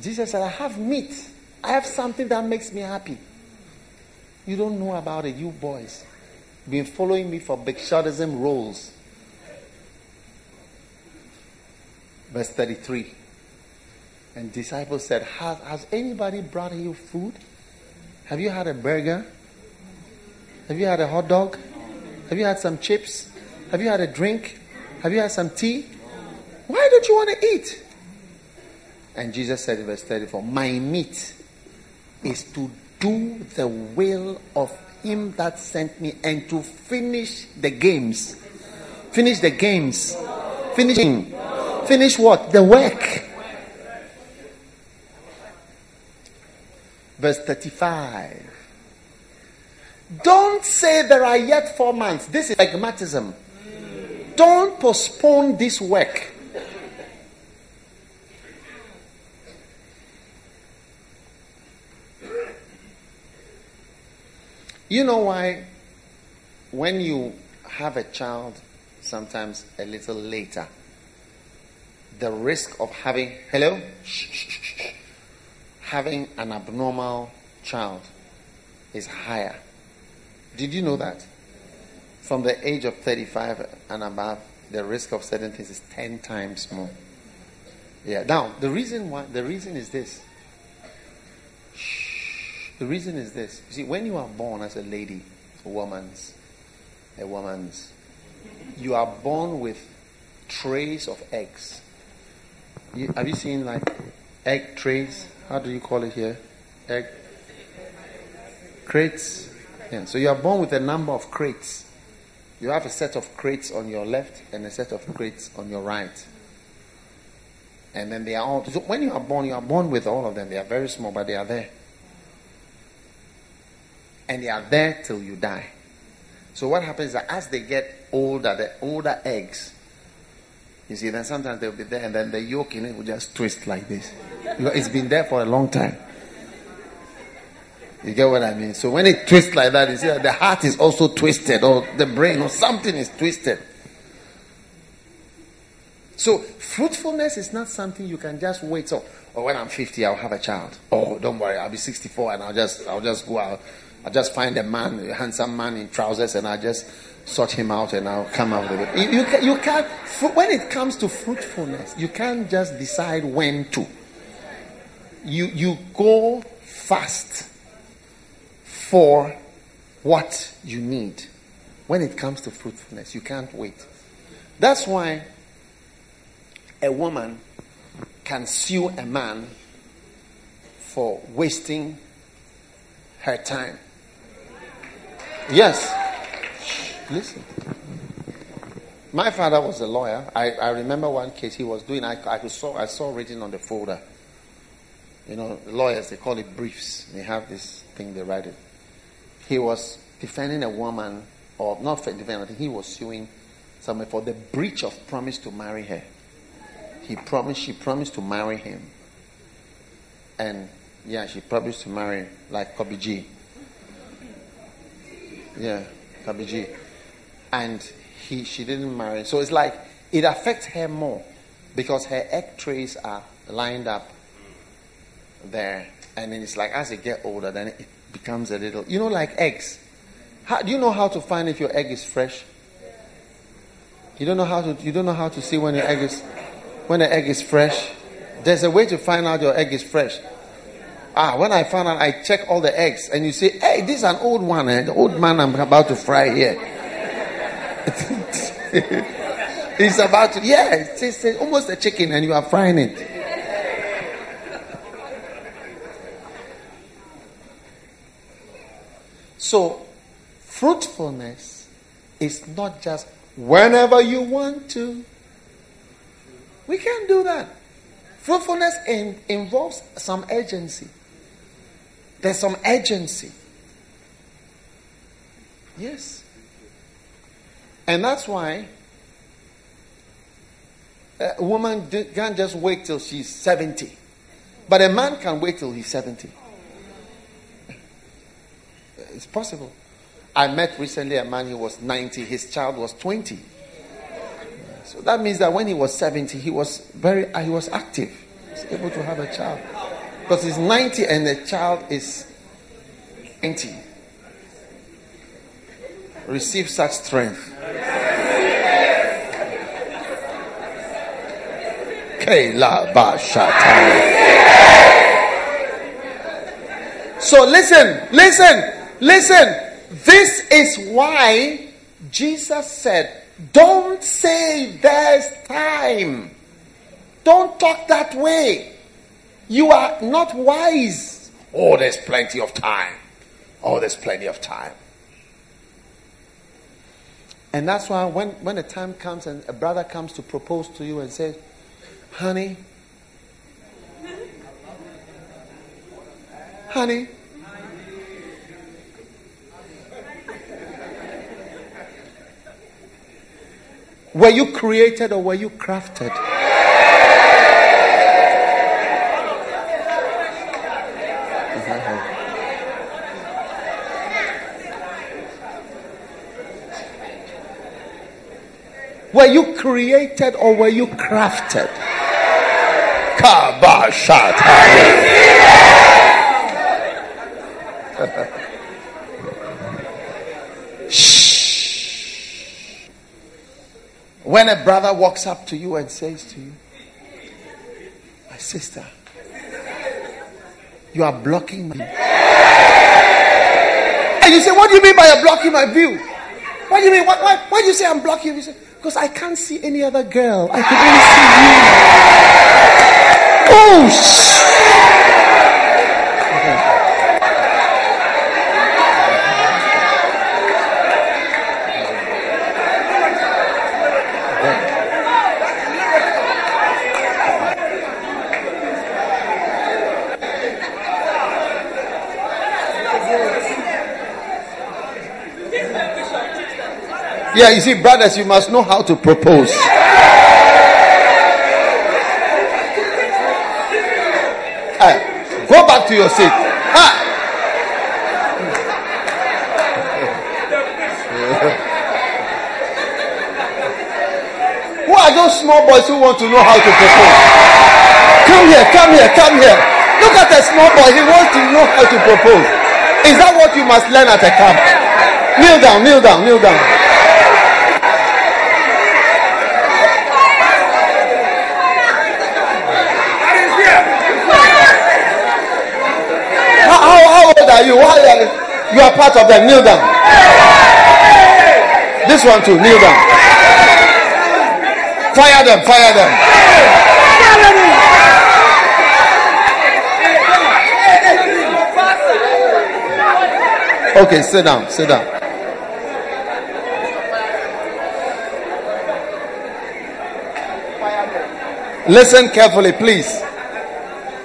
Jesus said, I have meat. I have something that makes me happy. You don't know about it, you boys. Been following me for big shottism roles. Verse 33. And disciples said, has, has anybody brought you food? Have you had a burger? Have you had a hot dog? Have you had some chips? Have you had a drink? Have you had some tea? Why don't you want to eat? And Jesus said in verse 34 My meat is to do the will of him that sent me and to finish the games. Finish the games. Finishing. Finish what? The work. Verse 35. Don't say there are yet four months. This is pragmatism. Don't postpone this work. You know why when you have a child, sometimes a little later, the risk of having, hello? Having an abnormal child is higher. Did you know that? From the age of 35 and above, the risk of certain things is 10 times more. Yeah. Now, the reason why, the reason is this. The reason is this. You see, when you are born as a lady, a woman's, a woman's, you are born with trays of eggs. You, have you seen like egg trays? How do you call it here? Egg crates. Yeah. So you are born with a number of crates. You have a set of crates on your left and a set of crates on your right. And then they are all. So when you are born, you are born with all of them. They are very small, but they are there. And they are there till you die. So what happens is that as they get older, the older eggs, you see, then sometimes they'll be there, and then the yolk in it will just twist like this. It's been there for a long time. You get what I mean? So when it twists like that, you see that the heart is also twisted, or the brain, or something is twisted. So fruitfulness is not something you can just wait. So, or oh, when I'm 50, I'll have a child. Oh, don't worry, I'll be 64 and I'll just, I'll just go out. I'll just find a man, a handsome man in trousers, and I'll just sort him out, and I'll come out with it. You, you, you can't. When it comes to fruitfulness, you can't just decide when to. You you go fast for what you need. When it comes to fruitfulness, you can't wait. That's why a woman can sue a man for wasting her time. Yes. Listen. My father was a lawyer. I, I remember one case he was doing. I, I saw I saw written on the folder. You know, lawyers they call it briefs. They have this thing they write it he was defending a woman, or not defending, he was suing someone for the breach of promise to marry her. He promised, she promised to marry him. And yeah, she promised to marry like Kobe G. Yeah, G. And he, she didn't marry. So it's like it affects her more because her egg trays are lined up there. And then it's like as they get older, then it becomes a little, you know, like eggs. How, do you know how to find if your egg is fresh? You don't know how to. You don't know how to see when your egg is when the egg is fresh. There's a way to find out your egg is fresh. Ah, when I found out, I check all the eggs, and you say, "Hey, this is an old one. Eh? The old man I'm about to fry here." it's about to. Yeah, it's, it's almost a chicken, and you are frying it. So, fruitfulness is not just whenever you want to. We can't do that. Fruitfulness in, involves some urgency. There's some urgency. Yes. And that's why a woman can't just wait till she's 70. But a man can wait till he's 70. It's possible. I met recently a man who was 90, his child was 20. So that means that when he was 70, he was very he was active. He was able to have a child. Because he's 90 and the child is 20. Receive such strength. So listen, listen, listen. This is why Jesus said, Don't say there's time. Don't talk that way. You are not wise. Oh, there's plenty of time. Oh, there's plenty of time. And that's why when, when the time comes and a brother comes to propose to you and says, Honey, honey, Were you created or were you crafted? Were you created or were you crafted? When a brother walks up to you and says to you, My sister, you are blocking my And you say, What do you mean by blocking my view? What do you mean? Why, why, why do you say I'm blocking you? Because I can't see any other girl. I can only see you. Oh, Yeah, you see, brothers, you must know how to propose. go back to your seat. who are those small boys who want to know how to propose? Come here, come here, come here. Look at the small boy. He wants to know how to propose. Is that what you must learn at a camp? Kneel down, kneel down, kneel down. You? Are you? Are part of them. Kneel down. This one too. Kneel down. Fire them. Fire them. Okay, sit down. Sit down. Listen carefully, please.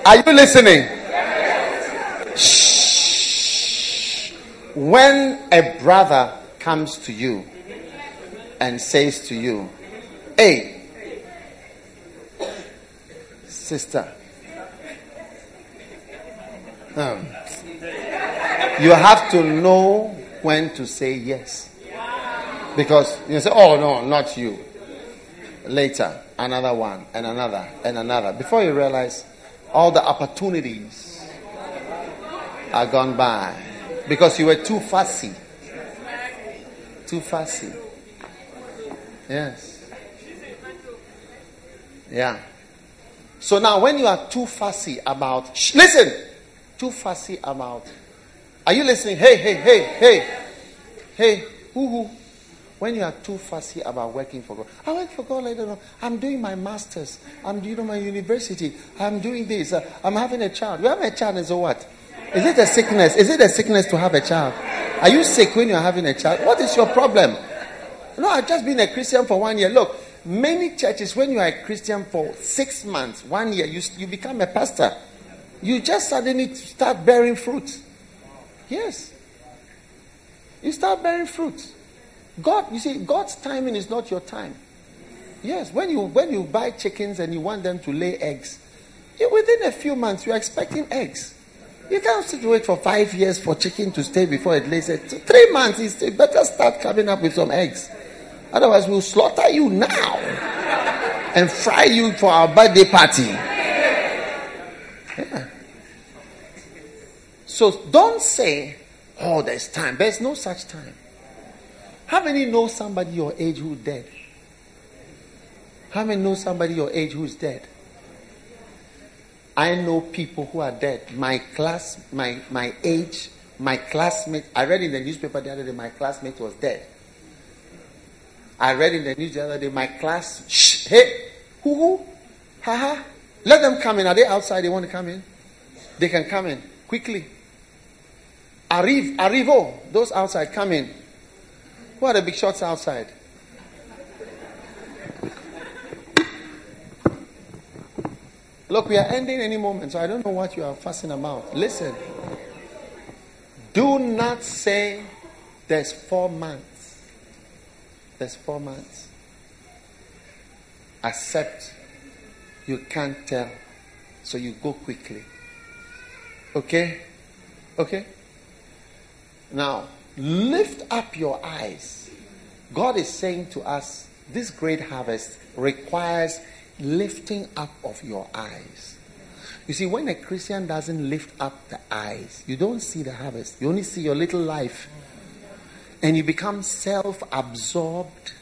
Are you listening? When a brother comes to you and says to you, Hey, sister, um, you have to know when to say yes. Because you say, Oh, no, not you. Later, another one, and another, and another. Before you realize, all the opportunities are gone by because you were too fussy. Too fussy. Yes. Yeah. So now, when you are too fussy about, sh- listen, too fussy about, are you listening? Hey, hey, hey, hey, hey, whoo, hoo. When you are too fussy about working for God, I work for God. Don't know. I'm doing my masters. I'm doing my university. I'm doing this. I'm having a child. You have a child, and so what? Is it a sickness? Is it a sickness to have a child? Are you sick when you're having a child? What is your problem? No, I've just been a Christian for one year. Look, many churches, when you are a Christian for six months, one year, you, you become a pastor. You just suddenly start bearing fruit. Yes. You start bearing fruit. God, you see, God's timing is not your time. Yes, when you when you buy chickens and you want them to lay eggs, within a few months you're expecting eggs. You can't sit wait for five years for chicken to stay before it lays eggs. Three months, it's better start coming up with some eggs. Otherwise, we'll slaughter you now and fry you for our birthday party. Yeah. So don't say, oh, there's time. There's no such time. How many know somebody your age who's dead? How many know somebody your age who's dead? I know people who are dead. My class, my, my age, my classmate. I read in the newspaper the other day, my classmate was dead. I read in the news the other day, my class, shh, hey, who, who, ha ha. Let them come in. Are they outside? They want to come in? They can come in quickly. Arrive, arrivo. Those outside, come in. Who are the big shots outside? Look, we are ending any moment, so I don't know what you are fussing about. Listen. Do not say there's four months. There's four months. Accept you can't tell. So you go quickly. Okay? Okay? Now, lift up your eyes. God is saying to us, this great harvest requires lifting up of your eyes. You see, when a Christian doesn't lift up the eyes, you don't see the harvest. You only see your little life. And you become self absorbed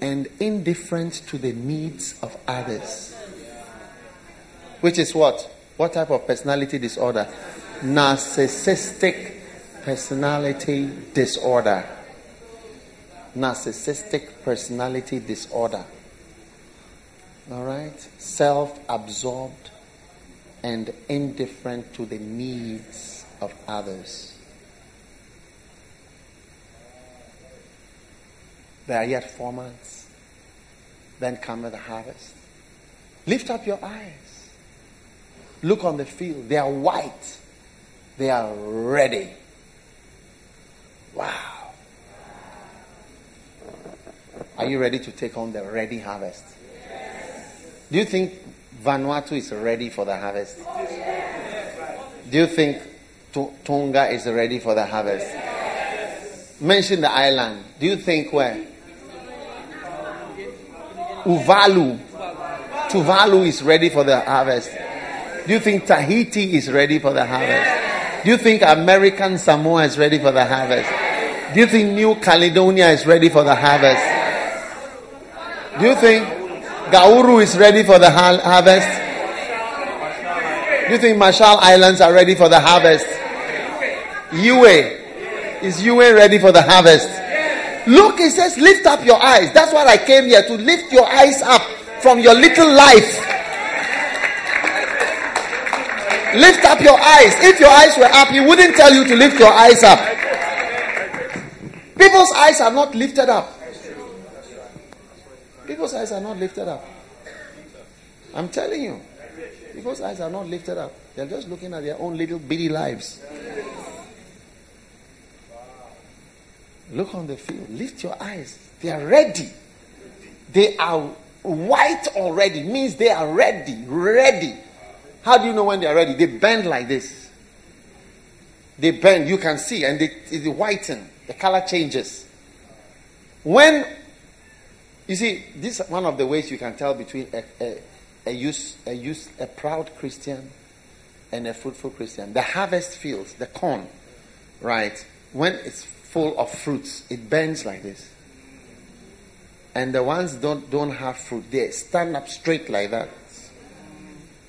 and indifferent to the needs of others. Which is what? What type of personality disorder? Narcissistic personality disorder. Narcissistic personality disorder. All right? Self absorbed and indifferent to the needs of others. There are yet four months. Then cometh the harvest. Lift up your eyes. Look on the field. They are white. They are ready. Wow. Are you ready to take on the ready harvest? Do you think Vanuatu is ready for the harvest? Do you think Tonga is ready for the harvest? Mention the island. Do you think where? Uvalu. Tuvalu is ready for the harvest. Do you think Tahiti is ready for the harvest? Do you think American Samoa is ready for the harvest? Do you think New Caledonia is ready for the harvest? Do you think Gauru is ready for the har- harvest? Do you think Marshall Islands are ready for the harvest? UA. Is UA ready for the harvest? Look, he says, lift up your eyes. That's what I came here to lift your eyes up from your little life. Lift up your eyes. If your eyes were up, he wouldn't tell you to lift your eyes up. People's eyes are not lifted up. People's eyes are not lifted up. I'm telling you. People's eyes are not lifted up. They're just looking at their own little bitty lives. Look on the field. Lift your eyes. They are ready. They are white already. Means they are ready. Ready. How do you know when they are ready? They bend like this. They bend. You can see, and they, they whiten. The color changes. When you see, this is one of the ways you can tell between a, a, a, use, a, use, a proud Christian and a fruitful Christian. The harvest fields, the corn, right? When it's full of fruits, it bends like this. And the ones don't don't have fruit, they stand up straight like that.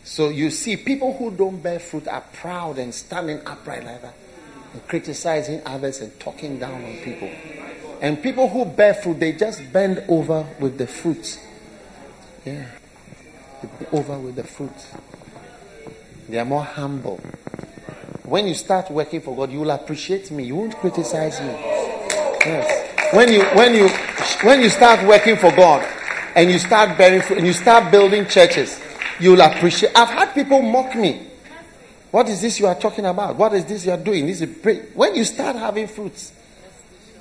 So you see, people who don't bear fruit are proud and standing upright like that, and criticizing others and talking down on people. And people who bear fruit, they just bend over with the fruit. Yeah. They bend over with the fruit. They are more humble. When you start working for God, you will appreciate me. You won't criticize me. Yes. When you when you when you start working for God and you start bearing fruit and you start building churches, you will appreciate. I've had people mock me. What is this you are talking about? What is this you are doing? This is pre-. when you start having fruits.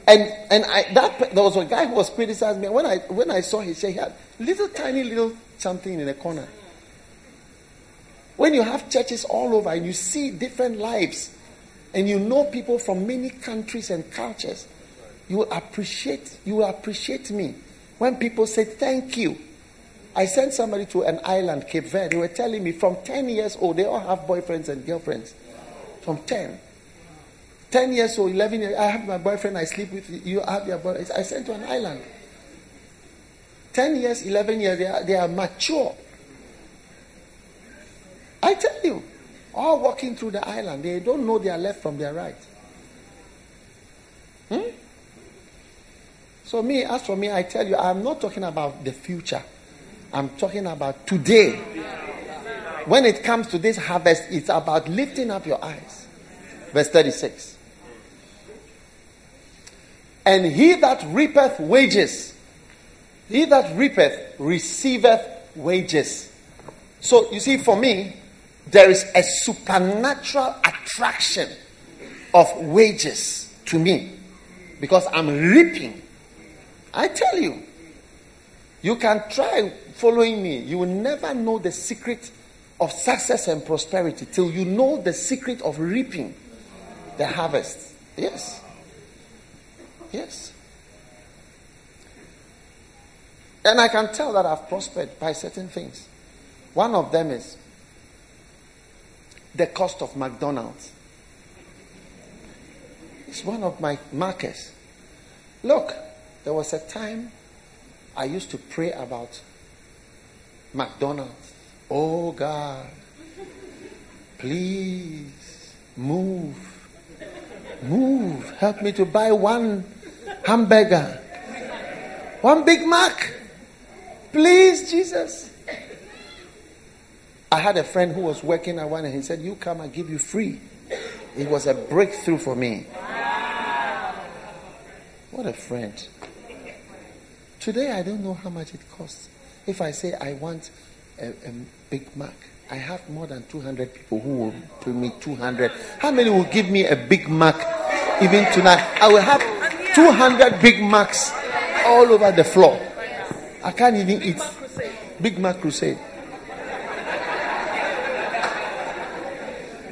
And and I that there was a guy who was criticizing me when I when I saw his he had little tiny little something in the corner. When you have churches all over and you see different lives, and you know people from many countries and cultures, you will appreciate you will appreciate me when people say thank you. I sent somebody to an island, Cape Verde. They were telling me from 10 years old, they all have boyfriends and girlfriends. From 10. 10 years old, 11 years, I have my boyfriend, I sleep with you, you have your boyfriend. I sent to an island. 10 years, 11 years, they are, they are mature. I tell you, all walking through the island, they don't know their left from their right. Hmm? So, me, as for me, I tell you, I'm not talking about the future. I'm talking about today. When it comes to this harvest, it's about lifting up your eyes. Verse 36. And he that reapeth wages, he that reapeth receiveth wages. So you see, for me, there is a supernatural attraction of wages to me because I'm reaping. I tell you, you can try following me. You will never know the secret of success and prosperity till you know the secret of reaping the harvest. Yes. Yes. And I can tell that I've prospered by certain things. One of them is the cost of McDonald's. It's one of my markers. Look, there was a time I used to pray about McDonald's. Oh God, please move. Move. Help me to buy one hamburger, one Big Mac. Please, Jesus. I had a friend who was working at one and he said, You come, I give you free. It was a breakthrough for me. What a friend. Today, I don't know how much it costs. If I say I want a, a Big Mac, I have more than 200 people who will pay me 200. How many will give me a Big Mac even tonight? I will have 200 Big Macs all over the floor. I can't even eat. Big Mac Crusade.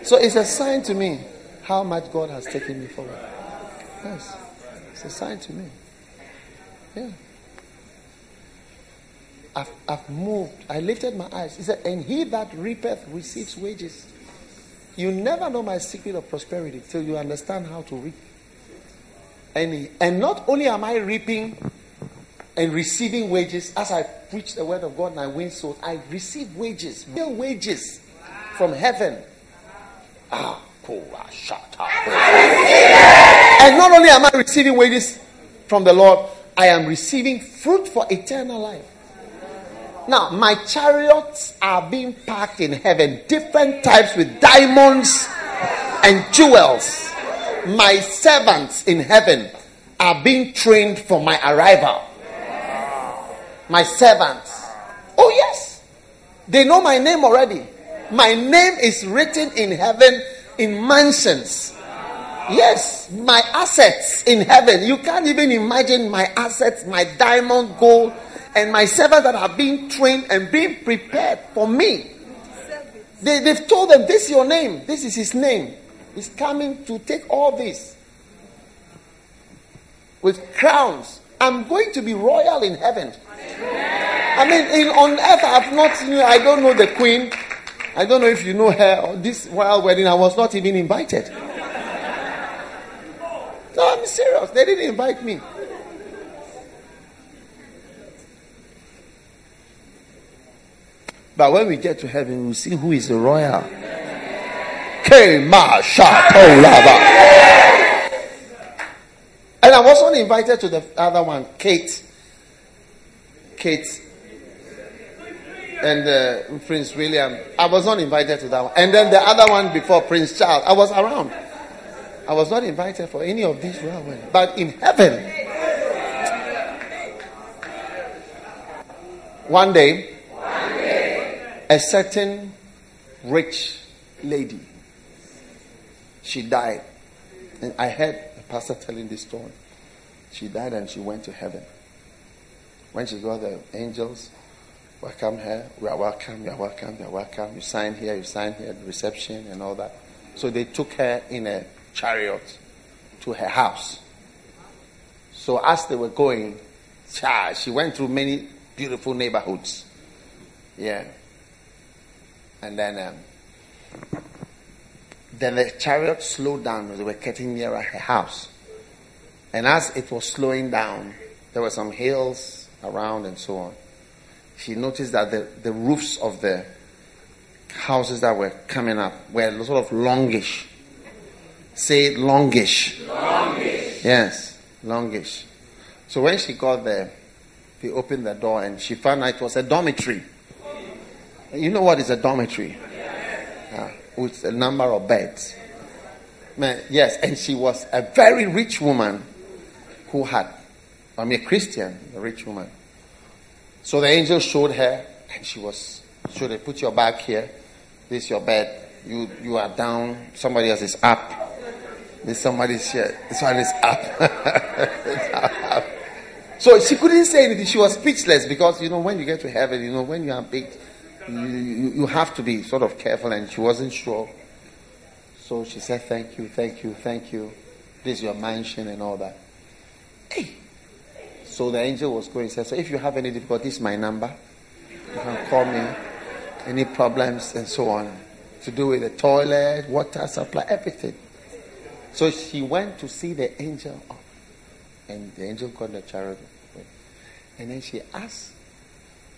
So it's a sign to me how much God has taken me forward. Yes. It's a sign to me. Yeah. I've, I've moved. I lifted my eyes. He said, And he that reapeth receives wages. You never know my secret of prosperity till you understand how to reap. And, and not only am I reaping and receiving wages as I preach the word of God and I win souls, I receive wages, real wages from heaven. Ah, and not only am I receiving wages from the Lord, I am receiving fruit for eternal life. Now, my chariots are being parked in heaven, different types with diamonds and jewels. My servants in heaven are being trained for my arrival. My servants. Oh, yes. They know my name already. My name is written in heaven in mansions. Yes, my assets in heaven. You can't even imagine my assets, my diamond, gold, and my servants that are being trained and being prepared for me. They, they've told them, This is your name. This is his name. He's coming to take all this with crowns. I'm going to be royal in heaven. I mean, in, on earth, I've not, you I don't know the queen. I don't know if you know her this royal wedding. I was not even invited. No, I'm serious. They didn't invite me. But when we get to heaven, we'll see who is the royal. And I was not invited to the other one, Kate. Kate. And uh, Prince William. I was not invited to that one. And then the other one before Prince Charles. I was around. I was not invited for any of these. But in heaven, one day, a certain rich lady she died. And I heard the pastor telling this story. She died and she went to heaven. When she got there, angels, welcome her, we are welcome, you are welcome, you are welcome. You sign here, you sign here, the reception and all that. So they took her in a chariot to her house. So as they were going, she went through many beautiful neighborhoods. Yeah. And then, um, then the chariot slowed down. As they were getting nearer her house. And as it was slowing down, there were some hills around and so on. She noticed that the, the roofs of the houses that were coming up were sort of longish. Say longish. Longish. Yes, longish. So when she got there, they opened the door and she found out it was a dormitory. You know what is a dormitory? Uh, with a number of beds. Man, yes, and she was a very rich woman who had, I mean, a Christian, a rich woman. So the angel showed her, and she was, showed her, put your back here. This is your bed. You, you are down. Somebody else is up. This somebody's here. This one is up. so she couldn't say anything. She was speechless because, you know, when you get to heaven, you know, when you are big, you, you, have to be sort of careful, and she wasn't sure. So she said, Thank you, thank you, thank you. This is your mansion and all that. Hey. So the angel was going, said, So if you have any difficulties, my number. You can call me. Any problems and so on. To do with the toilet, water supply, everything. So she went to see the angel. And the angel got the chariot. And then she asked,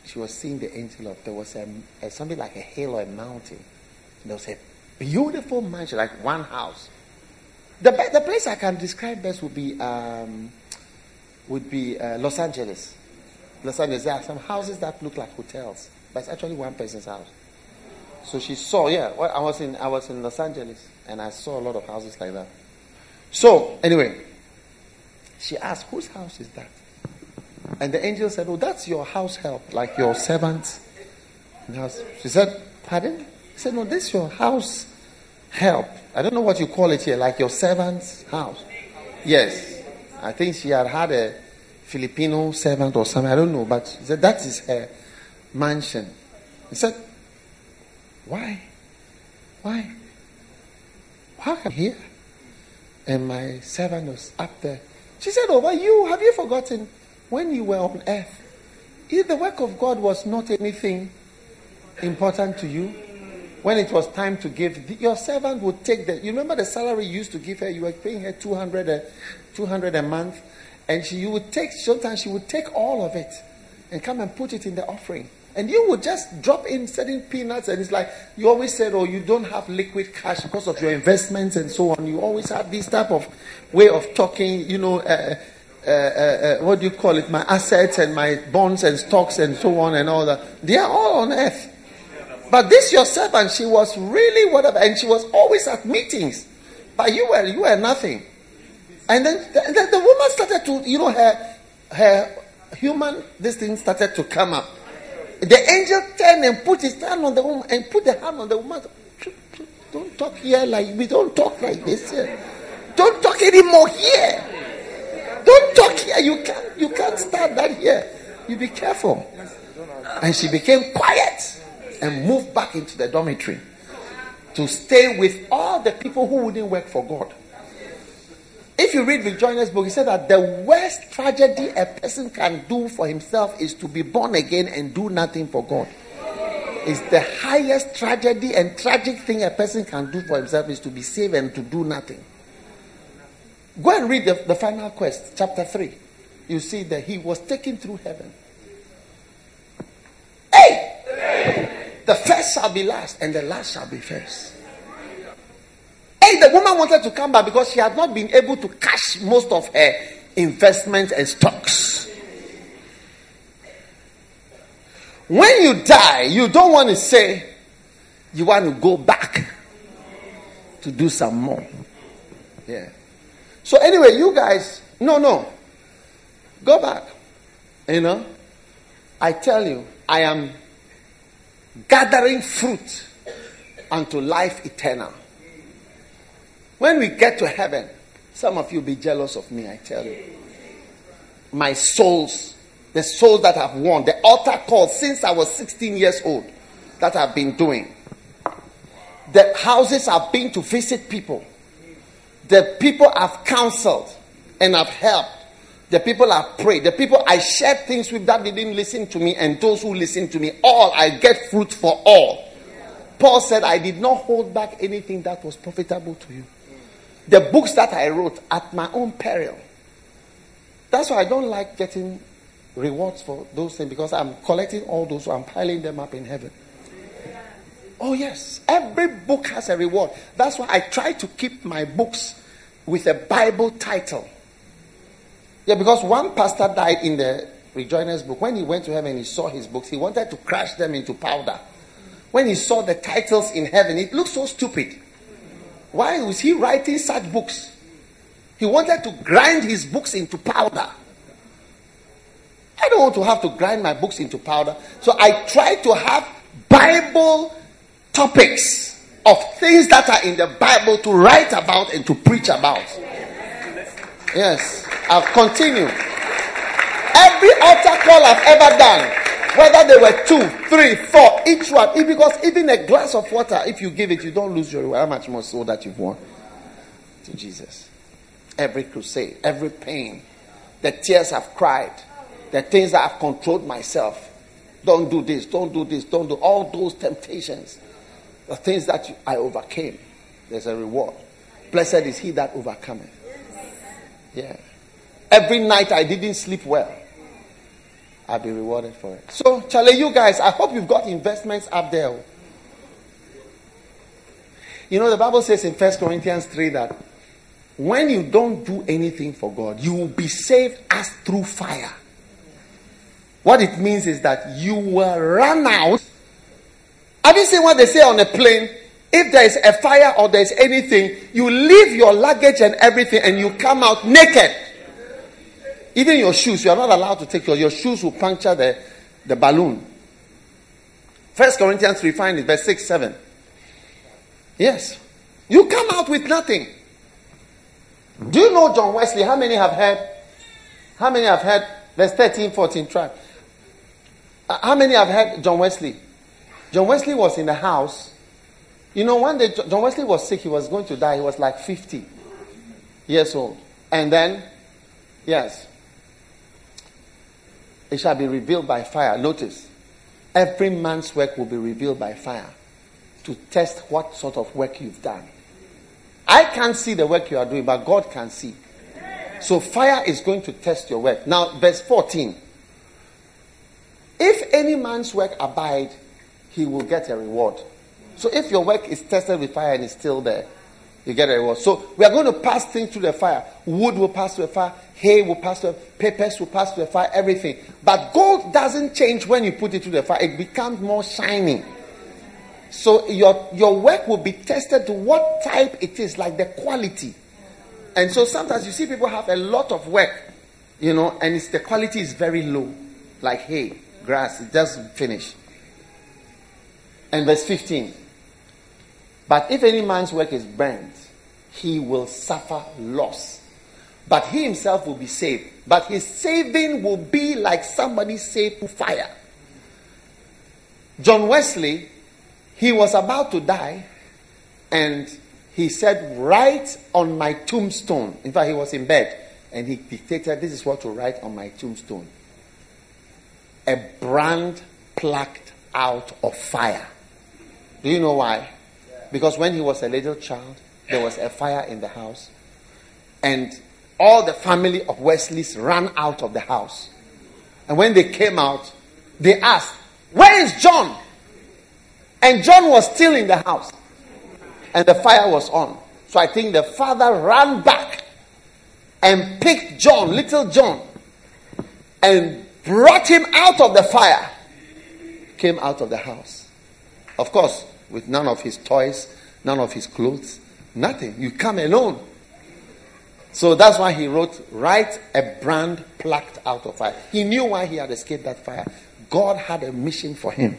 she was seeing the angel up. There was a, a something like a hill or a mountain. There was a beautiful mansion, like one house. The, the place I can describe best would be um, would be uh, Los Angeles. Los Angeles, there are some houses that look like hotels, but it's actually one person's house. So she saw, yeah, well, I was in I was in Los Angeles and I saw a lot of houses like that. So anyway, she asked, whose house is that? And the angel said, Oh, that's your house help, like your servant. She said, Pardon? He said, No, this is your house help. I don't know what you call it here, like your servant's house. Yes. I think she had had a Filipino servant or something. I don't know, but she said, That is her mansion. He said, Why? Why? How come here? And my servant was up there. She said, Oh, but you, have you forgotten? When you were on earth, if the work of God was not anything important to you, when it was time to give, your servant would take the. You remember the salary you used to give her? You were paying her 200 a, 200 a month, and she you would take. Sometimes she would take all of it and come and put it in the offering. And you would just drop in certain peanuts, and it's like you always said, "Oh, you don't have liquid cash because of your investments and so on." You always have this type of way of talking, you know, uh, uh, uh, uh, what do you call it, my assets and my bonds and stocks and so on and all that. They are all on earth. But this your servant, she was really whatever, and she was always at meetings. But you were you were nothing. And then the, the, the woman started to, you know, her her human this thing started to come up. The angel turned and put his hand on the woman and put the hand on the woman. Don't talk here like we don't talk like this here. Don't talk anymore here. Don't talk here. You can't, you can't start that here. You be careful. And she became quiet and moved back into the dormitory to stay with all the people who wouldn't work for God. If you read Rick Joyner's book, he said that the worst tragedy a person can do for himself is to be born again and do nothing for God. It's the highest tragedy and tragic thing a person can do for himself is to be saved and to do nothing. Go and read the, the final quest, chapter 3. You see that he was taken through heaven. Hey! The first shall be last, and the last shall be first. Hey, the woman wanted to come back because she had not been able to cash most of her investments and stocks. When you die, you don't want to say you want to go back to do some more. Yeah. So anyway, you guys, no, no. Go back. You know, I tell you, I am gathering fruit unto life eternal. When we get to heaven, some of you be jealous of me, I tell you. My souls, the souls that I've won, the altar call since I was 16 years old that I've been doing. The houses I've been to visit people. The people I've counseled and I've helped. The people I've prayed. The people I shared things with that didn't listen to me and those who listened to me. All I get fruit for all. Paul said, I did not hold back anything that was profitable to you the books that I wrote at my own peril. That's why I don't like getting rewards for those things because I'm collecting all those, I'm piling them up in heaven. Oh, yes. Every book has a reward. That's why I try to keep my books with a Bible title. Yeah, because one pastor died in the Rick Joyner's book. When he went to heaven, he saw his books. He wanted to crash them into powder. When he saw the titles in heaven, it looked so stupid. Why was he writing such books? He wanted to grind his books into powder. I don't want to have to grind my books into powder. So I try to have Bible topics of things that are in the Bible to write about and to preach about. Yes, I'll continue. Every altar call I've ever done, whether they were two, three, four, each one. Because even a glass of water, if you give it, you don't lose your. How much more so that you've won? To Jesus. Every crusade, every pain, the tears I've cried, the things that I've controlled myself. Don't do this, don't do this, don't do all those temptations. The things that I overcame. There's a reward. Blessed is he that overcometh. Yeah. Every night I didn't sleep well. I'll be rewarded for it. So, Charlie, you guys, I hope you've got investments up there. You know, the Bible says in First Corinthians 3 that when you don't do anything for God, you will be saved as through fire. What it means is that you will run out. Have you seen what they say on a plane? If there is a fire or there is anything, you leave your luggage and everything and you come out naked. Even your shoes, you are not allowed to take your, your shoes will puncture the, the balloon. First Corinthians 3, find it, verse 6, 7. Yes. You come out with nothing. Do you know John Wesley? How many have heard? How many have heard? Verse 13, 14, try. Uh, how many have heard John Wesley? John Wesley was in the house. You know, one day John Wesley was sick. He was going to die. He was like 50 years old. And then, yes, it shall be revealed by fire. Notice, every man's work will be revealed by fire to test what sort of work you've done. I can't see the work you are doing, but God can see. So fire is going to test your work. Now, verse 14. If any man's work abide, he will get a reward. So if your work is tested with fire and is still there, you get a reward. So we are going to pass things through the fire. Wood will pass through the fire. Hay will pass through. Papers will pass through the fire. Everything. But gold doesn't change when you put it through the fire. It becomes more shiny. So your your work will be tested to what type it is, like the quality. And so sometimes you see people have a lot of work, you know, and it's the quality is very low, like hay, grass. It doesn't finish. And verse 15. But if any man's work is burnt, he will suffer loss. But he himself will be saved. But his saving will be like somebody saved through fire. John Wesley, he was about to die, and he said, Write on my tombstone. In fact, he was in bed, and he dictated, This is what to write on my tombstone. A brand plucked out of fire. Do you know why? Because when he was a little child, there was a fire in the house. And all the family of Wesley's ran out of the house. And when they came out, they asked, Where is John? And John was still in the house. And the fire was on. So I think the father ran back and picked John, little John, and brought him out of the fire. Came out of the house. Of course, with none of his toys, none of his clothes, nothing. You come alone. So that's why he wrote, Write a brand plucked out of fire. He knew why he had escaped that fire. God had a mission for him.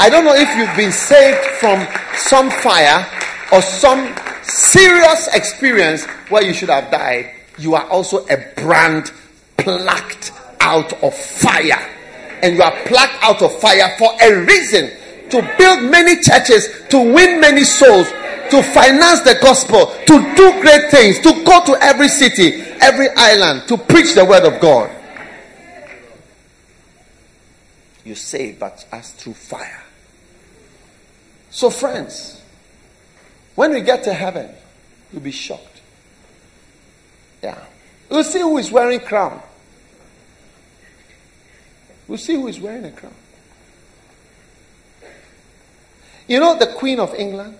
I don't know if you've been saved from some fire or some serious experience where you should have died, you are also a brand plucked out of fire. And you are plucked out of fire for a reason to build many churches, to win many souls, to finance the gospel, to do great things, to go to every city, every island, to preach the word of God. You say, but as through fire. So, friends, when we get to heaven, you'll be shocked. Yeah. We'll see who is wearing crown. We'll see who is wearing a crown. You know the Queen of England,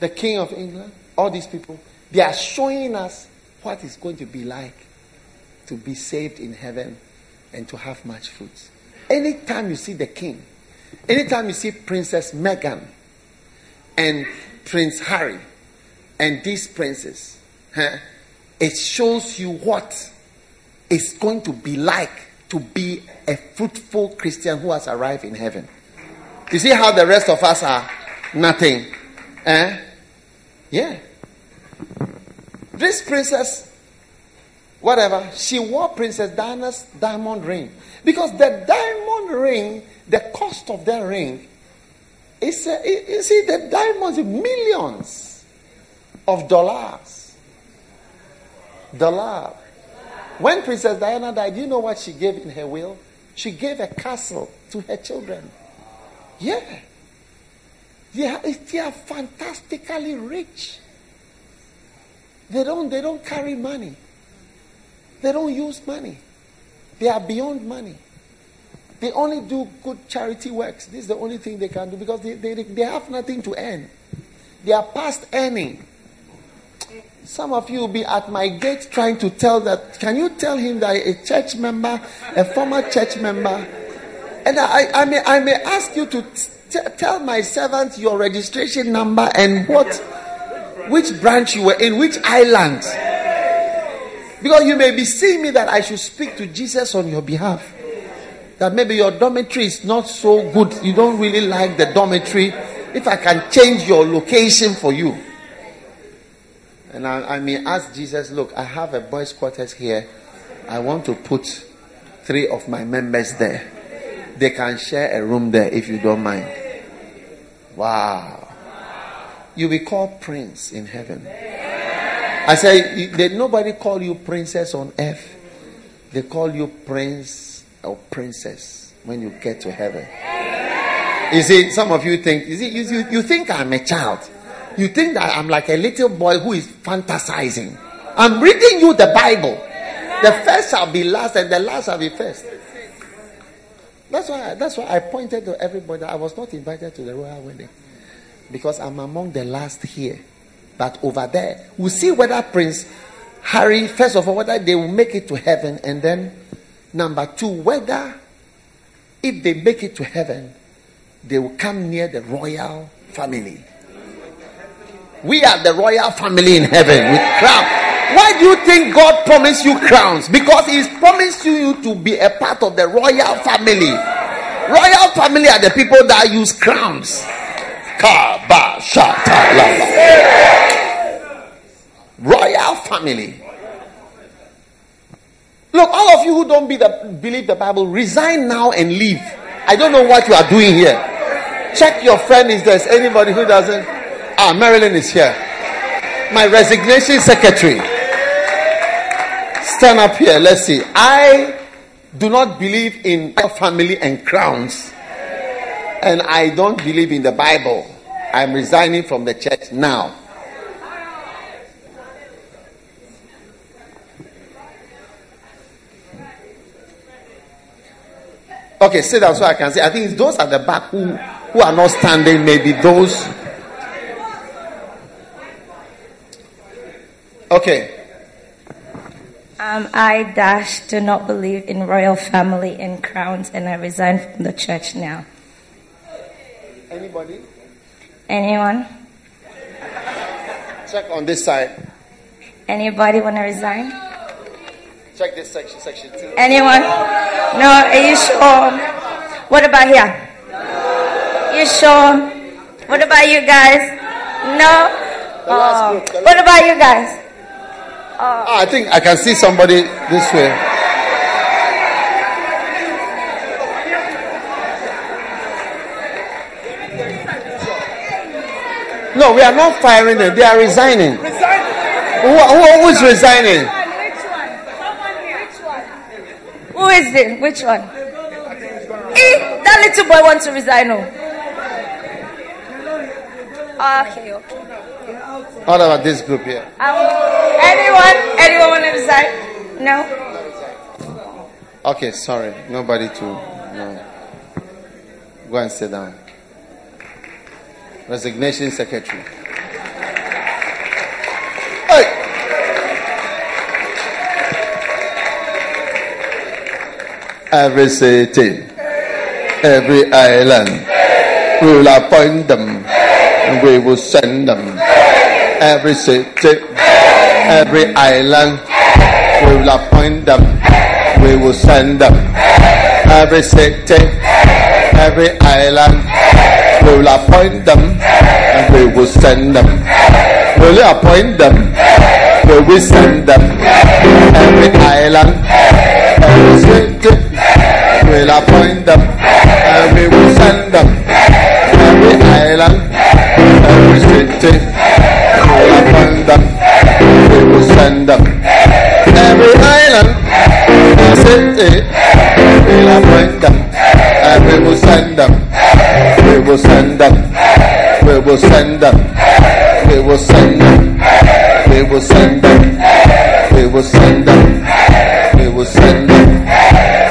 the King of England, all these people, they are showing us what it's going to be like to be saved in heaven and to have much fruits. Anytime you see the king, anytime you see Princess Meghan and Prince Harry and these princes, huh, it shows you what it's going to be like to be a fruitful Christian who has arrived in heaven. You see how the rest of us are nothing. Eh? Yeah. This princess, whatever, she wore Princess Diana's diamond ring. Because the diamond ring, the cost of that ring, is, you see, the diamonds, millions of dollars. Dollar. When Princess Diana died, you know what she gave in her will? She gave a castle to her children. Yeah. They are, they are fantastically rich. They don't, they don't carry money. They don't use money. They are beyond money. They only do good charity works. This is the only thing they can do because they, they, they have nothing to earn. They are past earning. Some of you will be at my gate trying to tell that. Can you tell him that a church member, a former church member, and I, I, may, I may ask you to t- tell my servant your registration number and what, which branch you were in, which island. Because you may be seeing me that I should speak to Jesus on your behalf. That maybe your dormitory is not so good. You don't really like the dormitory. If I can change your location for you. And I, I may ask Jesus, look, I have a boys' quarters here. I want to put three of my members there. They can share a room there if you don't mind. Wow. You'll be called prince in heaven. I say, nobody call you princess on earth. They call you prince or princess when you get to heaven. You see, some of you think, you, see, you, you, you think I'm a child. You think that I'm like a little boy who is fantasizing. I'm reading you the Bible. The first shall be last and the last shall be first. That's why, that's why I pointed to everybody. I was not invited to the royal wedding because I'm among the last here. But over there, we'll see whether Prince Harry, first of all, whether they will make it to heaven, and then number two, whether if they make it to heaven, they will come near the royal family. We are the royal family in heaven with crown. Why do you think God promised you crowns? Because He's promised you to be a part of the royal family. Royal family are the people that use crowns. Royal family. Look, all of you who don't be the, believe the Bible, resign now and leave. I don't know what you are doing here. Check your friend if there's anybody who doesn't. Ah, Marilyn is here. My resignation secretary. Stand up here. Let's see. I do not believe in family and crowns. And I don't believe in the Bible. I'm resigning from the church now. Okay, sit down so I can see. I think it's those at the back who, who are not standing, maybe those. Okay. Um, I dash do not believe in royal family and crowns, and I resign from the church now. Anybody? Anyone? Check on this side. Anybody want to resign? Check this section, section two. Anyone? No? Are you sure? What about here? You sure? What about you guys? No? Oh. What about you guys? Ah, I think I can see somebody this way. No, we are not firing them. They are resigning. Who, who, who is resigning? Which one? Which one? Who is it? Which one? Eh, that little boy wants to resign. Oh. Okay, okay. What about this group here? Um, anyone? Anyone want to resign? No? Okay, sorry. Nobody to. No. Go and sit down. Resignation secretary. Hey! Every city, every island, we will appoint them and we will send them. Every city, every island, we will appoint them, we will send them. Every city, every island, we will appoint them and we will send them. Will you appoint them? Will we send them? Every island, every city, we'll appoint them and we will send them. Every island, every city, and we will send them. We will send them. We will send them. We will send them. We will send them. We will send them. We will send them.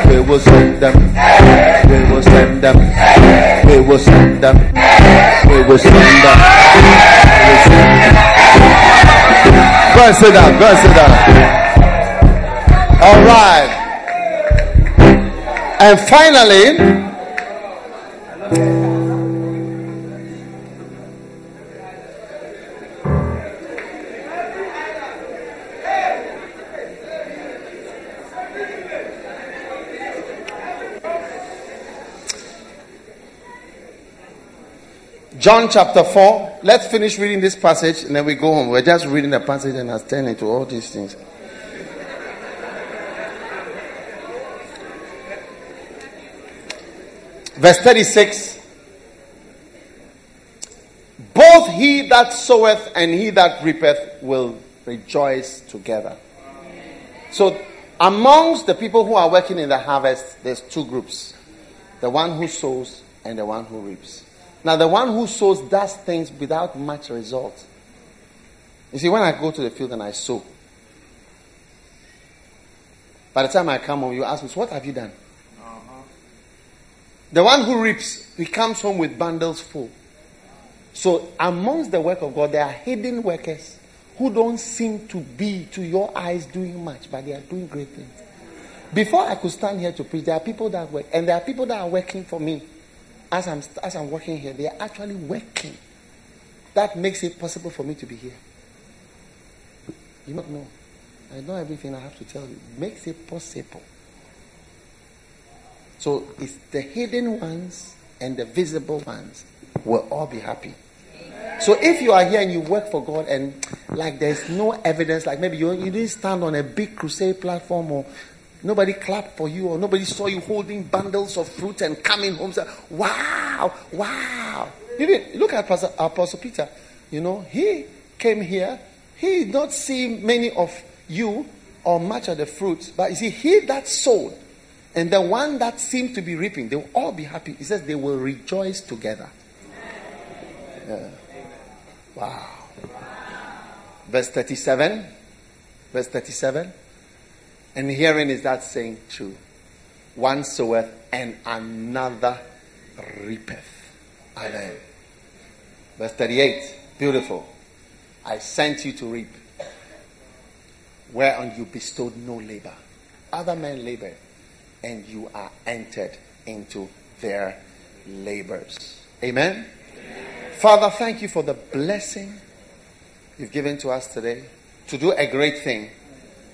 We will send them. We will send them. We will send them. We will send them. We will send them. Go and sit down. Go and sit down. All right. And finally, John chapter 4. Let's finish reading this passage and then we go home. We're just reading the passage and I turn into all these things. Verse 36 Both he that soweth and he that reapeth will rejoice together. So, amongst the people who are working in the harvest, there's two groups the one who sows and the one who reaps. Now, the one who sows does things without much result. You see, when I go to the field and I sow, by the time I come home, you ask me, so What have you done? The one who reaps, he comes home with bundles full. So, amongst the work of God, there are hidden workers who don't seem to be, to your eyes, doing much, but they are doing great things. Before I could stand here to preach, there are people that work, and there are people that are working for me. As I'm, as I'm working here, they are actually working. That makes it possible for me to be here. You don't know. I know everything I have to tell you. Makes it possible. So it's the hidden ones and the visible ones will all be happy. So if you are here and you work for God and like there's no evidence, like maybe you, you didn't stand on a big crusade platform or nobody clapped for you or nobody saw you holding bundles of fruit and coming home say, wow, wow. You didn't look at Pastor, Apostle Peter. You know, he came here. He did not see many of you or much of the fruits, but you see, he that sowed and the one that seemed to be reaping, they will all be happy. He says they will rejoice together. Yeah. Wow. Verse 37. Verse 37. And herein is that saying true. One soweth and another reapeth. Amen. Verse 38. Beautiful. I sent you to reap, whereon you bestowed no labor. Other men labor, and you are entered into their labors. Amen. Father, thank you for the blessing you've given to us today to do a great thing,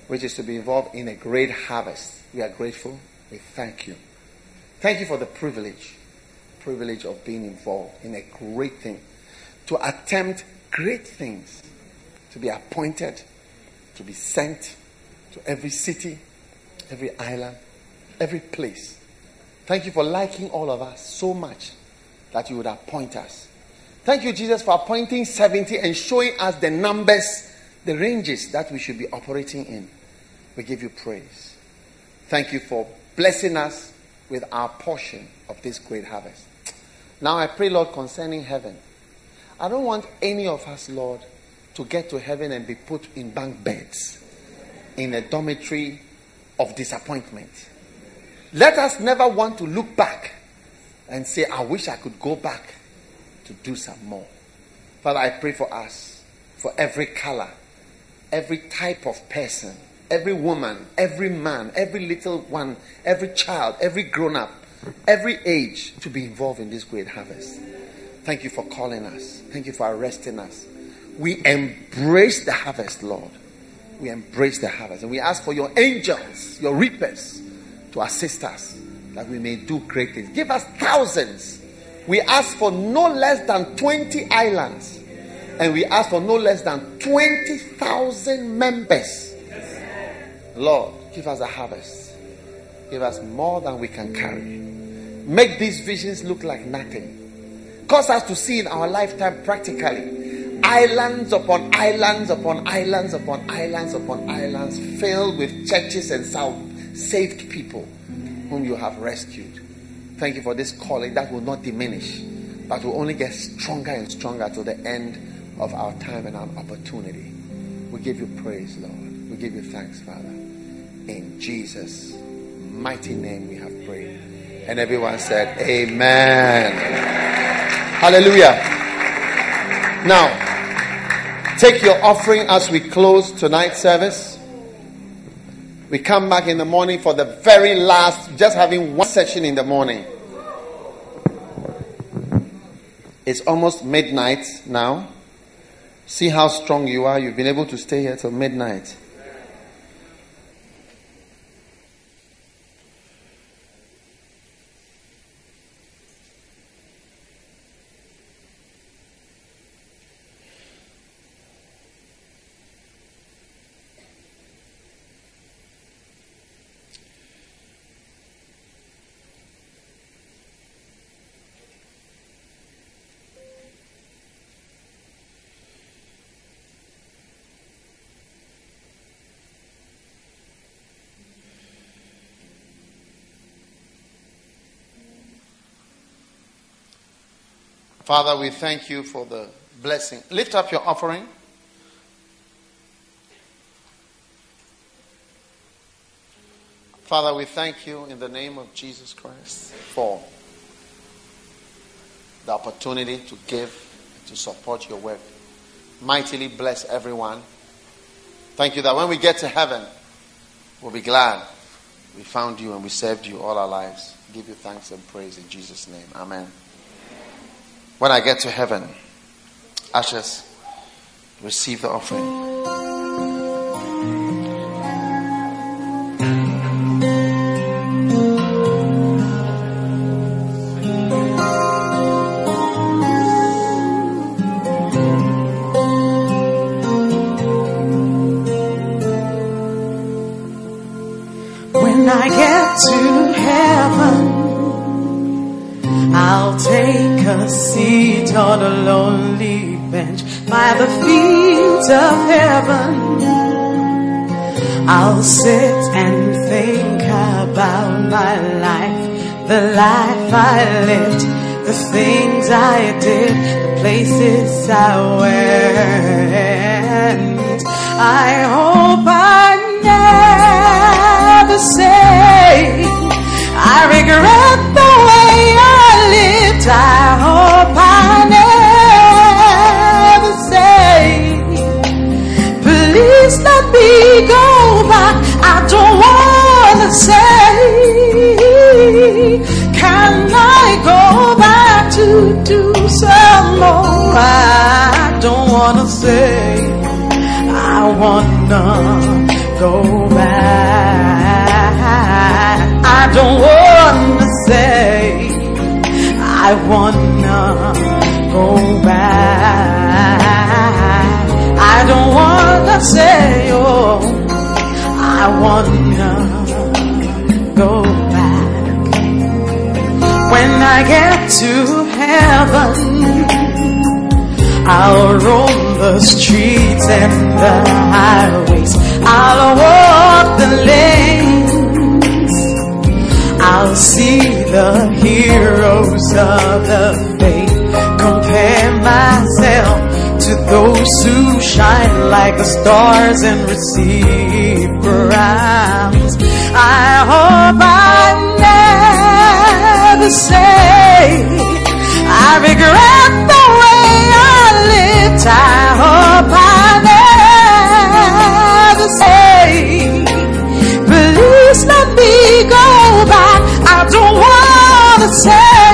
which is to be involved in a great harvest. We are grateful. We thank you. Thank you for the privilege, privilege of being involved in a great thing, to attempt great things to be appointed, to be sent to every city, every island, every place. Thank you for liking all of us so much that you would appoint us. Thank you, Jesus, for appointing 70 and showing us the numbers, the ranges that we should be operating in. We give you praise. Thank you for blessing us with our portion of this great harvest. Now I pray, Lord, concerning heaven. I don't want any of us, Lord, to get to heaven and be put in bunk beds in a dormitory of disappointment. Let us never want to look back and say, I wish I could go back to do some more. Father, I pray for us, for every color, every type of person, every woman, every man, every little one, every child, every grown up, every age to be involved in this great harvest. Thank you for calling us. Thank you for arresting us. We embrace the harvest, Lord. We embrace the harvest. And we ask for your angels, your reapers, to assist us that we may do great things. Give us thousands. We ask for no less than 20 islands. And we ask for no less than 20,000 members. Lord, give us a harvest. Give us more than we can carry. Make these visions look like nothing. Cause us to see in our lifetime practically islands upon islands upon islands upon islands upon islands filled with churches and saved people whom you have rescued. Thank you for this calling that will not diminish, but will only get stronger and stronger to the end of our time and our opportunity. We give you praise, Lord. We give you thanks, Father. In Jesus' mighty name we have prayed. And everyone said, Amen. Hallelujah. Now, take your offering as we close tonight's service. We come back in the morning for the very last, just having one session in the morning. It's almost midnight now. See how strong you are. You've been able to stay here till midnight. Father, we thank you for the blessing. Lift up your offering. Father, we thank you in the name of Jesus Christ for the opportunity to give, to support your work. Mightily bless everyone. Thank you that when we get to heaven, we'll be glad we found you and we served you all our lives. Give you thanks and praise in Jesus' name. Amen when I get to heaven, ashes, receive the offering. The feet of heaven. I'll sit and think about my life, the life I lived, the things I did, the places I went. I hope I never say I regret the way I lived. I hope I please let me go back. I don't wanna say, can I go back to do some more? I don't wanna say, I wanna go back. I don't wanna say I wanna go back. I I don't say, oh, I wanna go back. When I get to heaven, I'll roam the streets and the highways. I'll walk the lanes. I'll see the heroes of the faith. Compare myself to those who shine like the stars and receive crowns. I hope I never say I regret the way I lived. I hope I never say, please let me go back. I don't wanna say,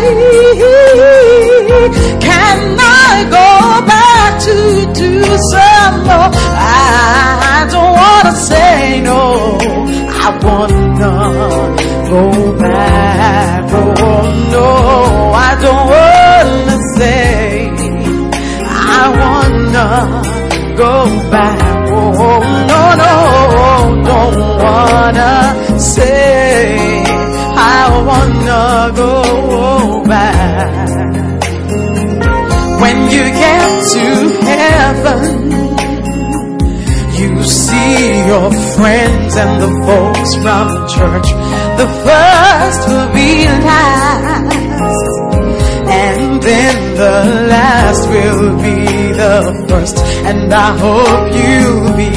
can I to do some more? I don't wanna say no. I wanna go back. Oh no, I don't wanna say. I wanna go back. Oh no, no, don't wanna say. I wanna go back. When you get to heaven, you see your friends and the folks from church. The first will be last, and then the last will be the first. And I hope you'll be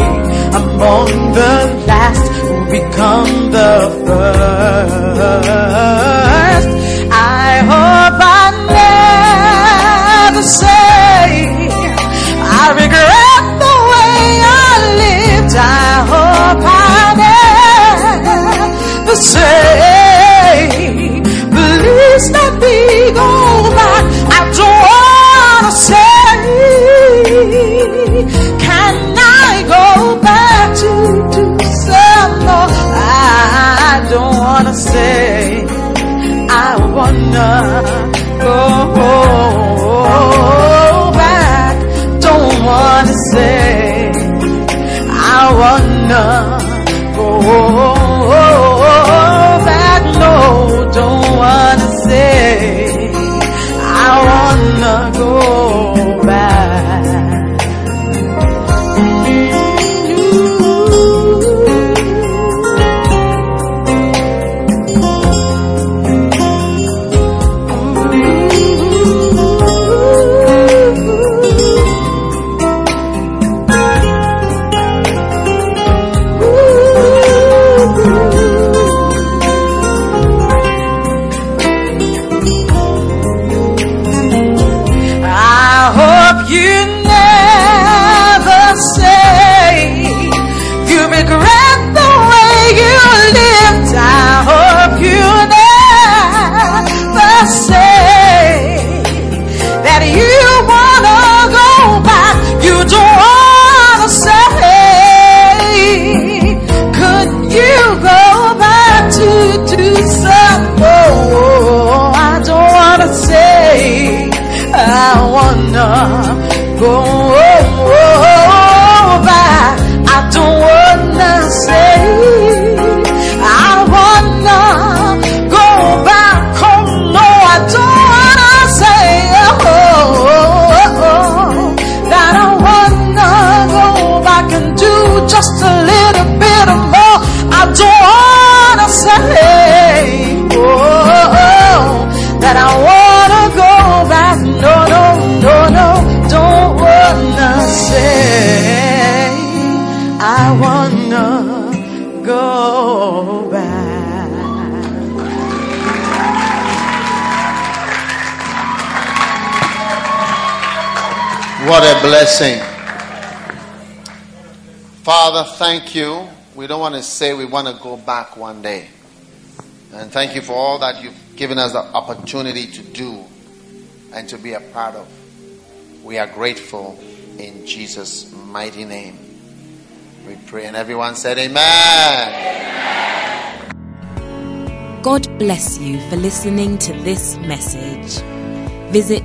among the last who become the first. Blessing. Father, thank you. We don't want to say we want to go back one day. And thank you for all that you've given us the opportunity to do and to be a part of. We are grateful in Jesus' mighty name. We pray, and everyone said, Amen. God bless you for listening to this message. Visit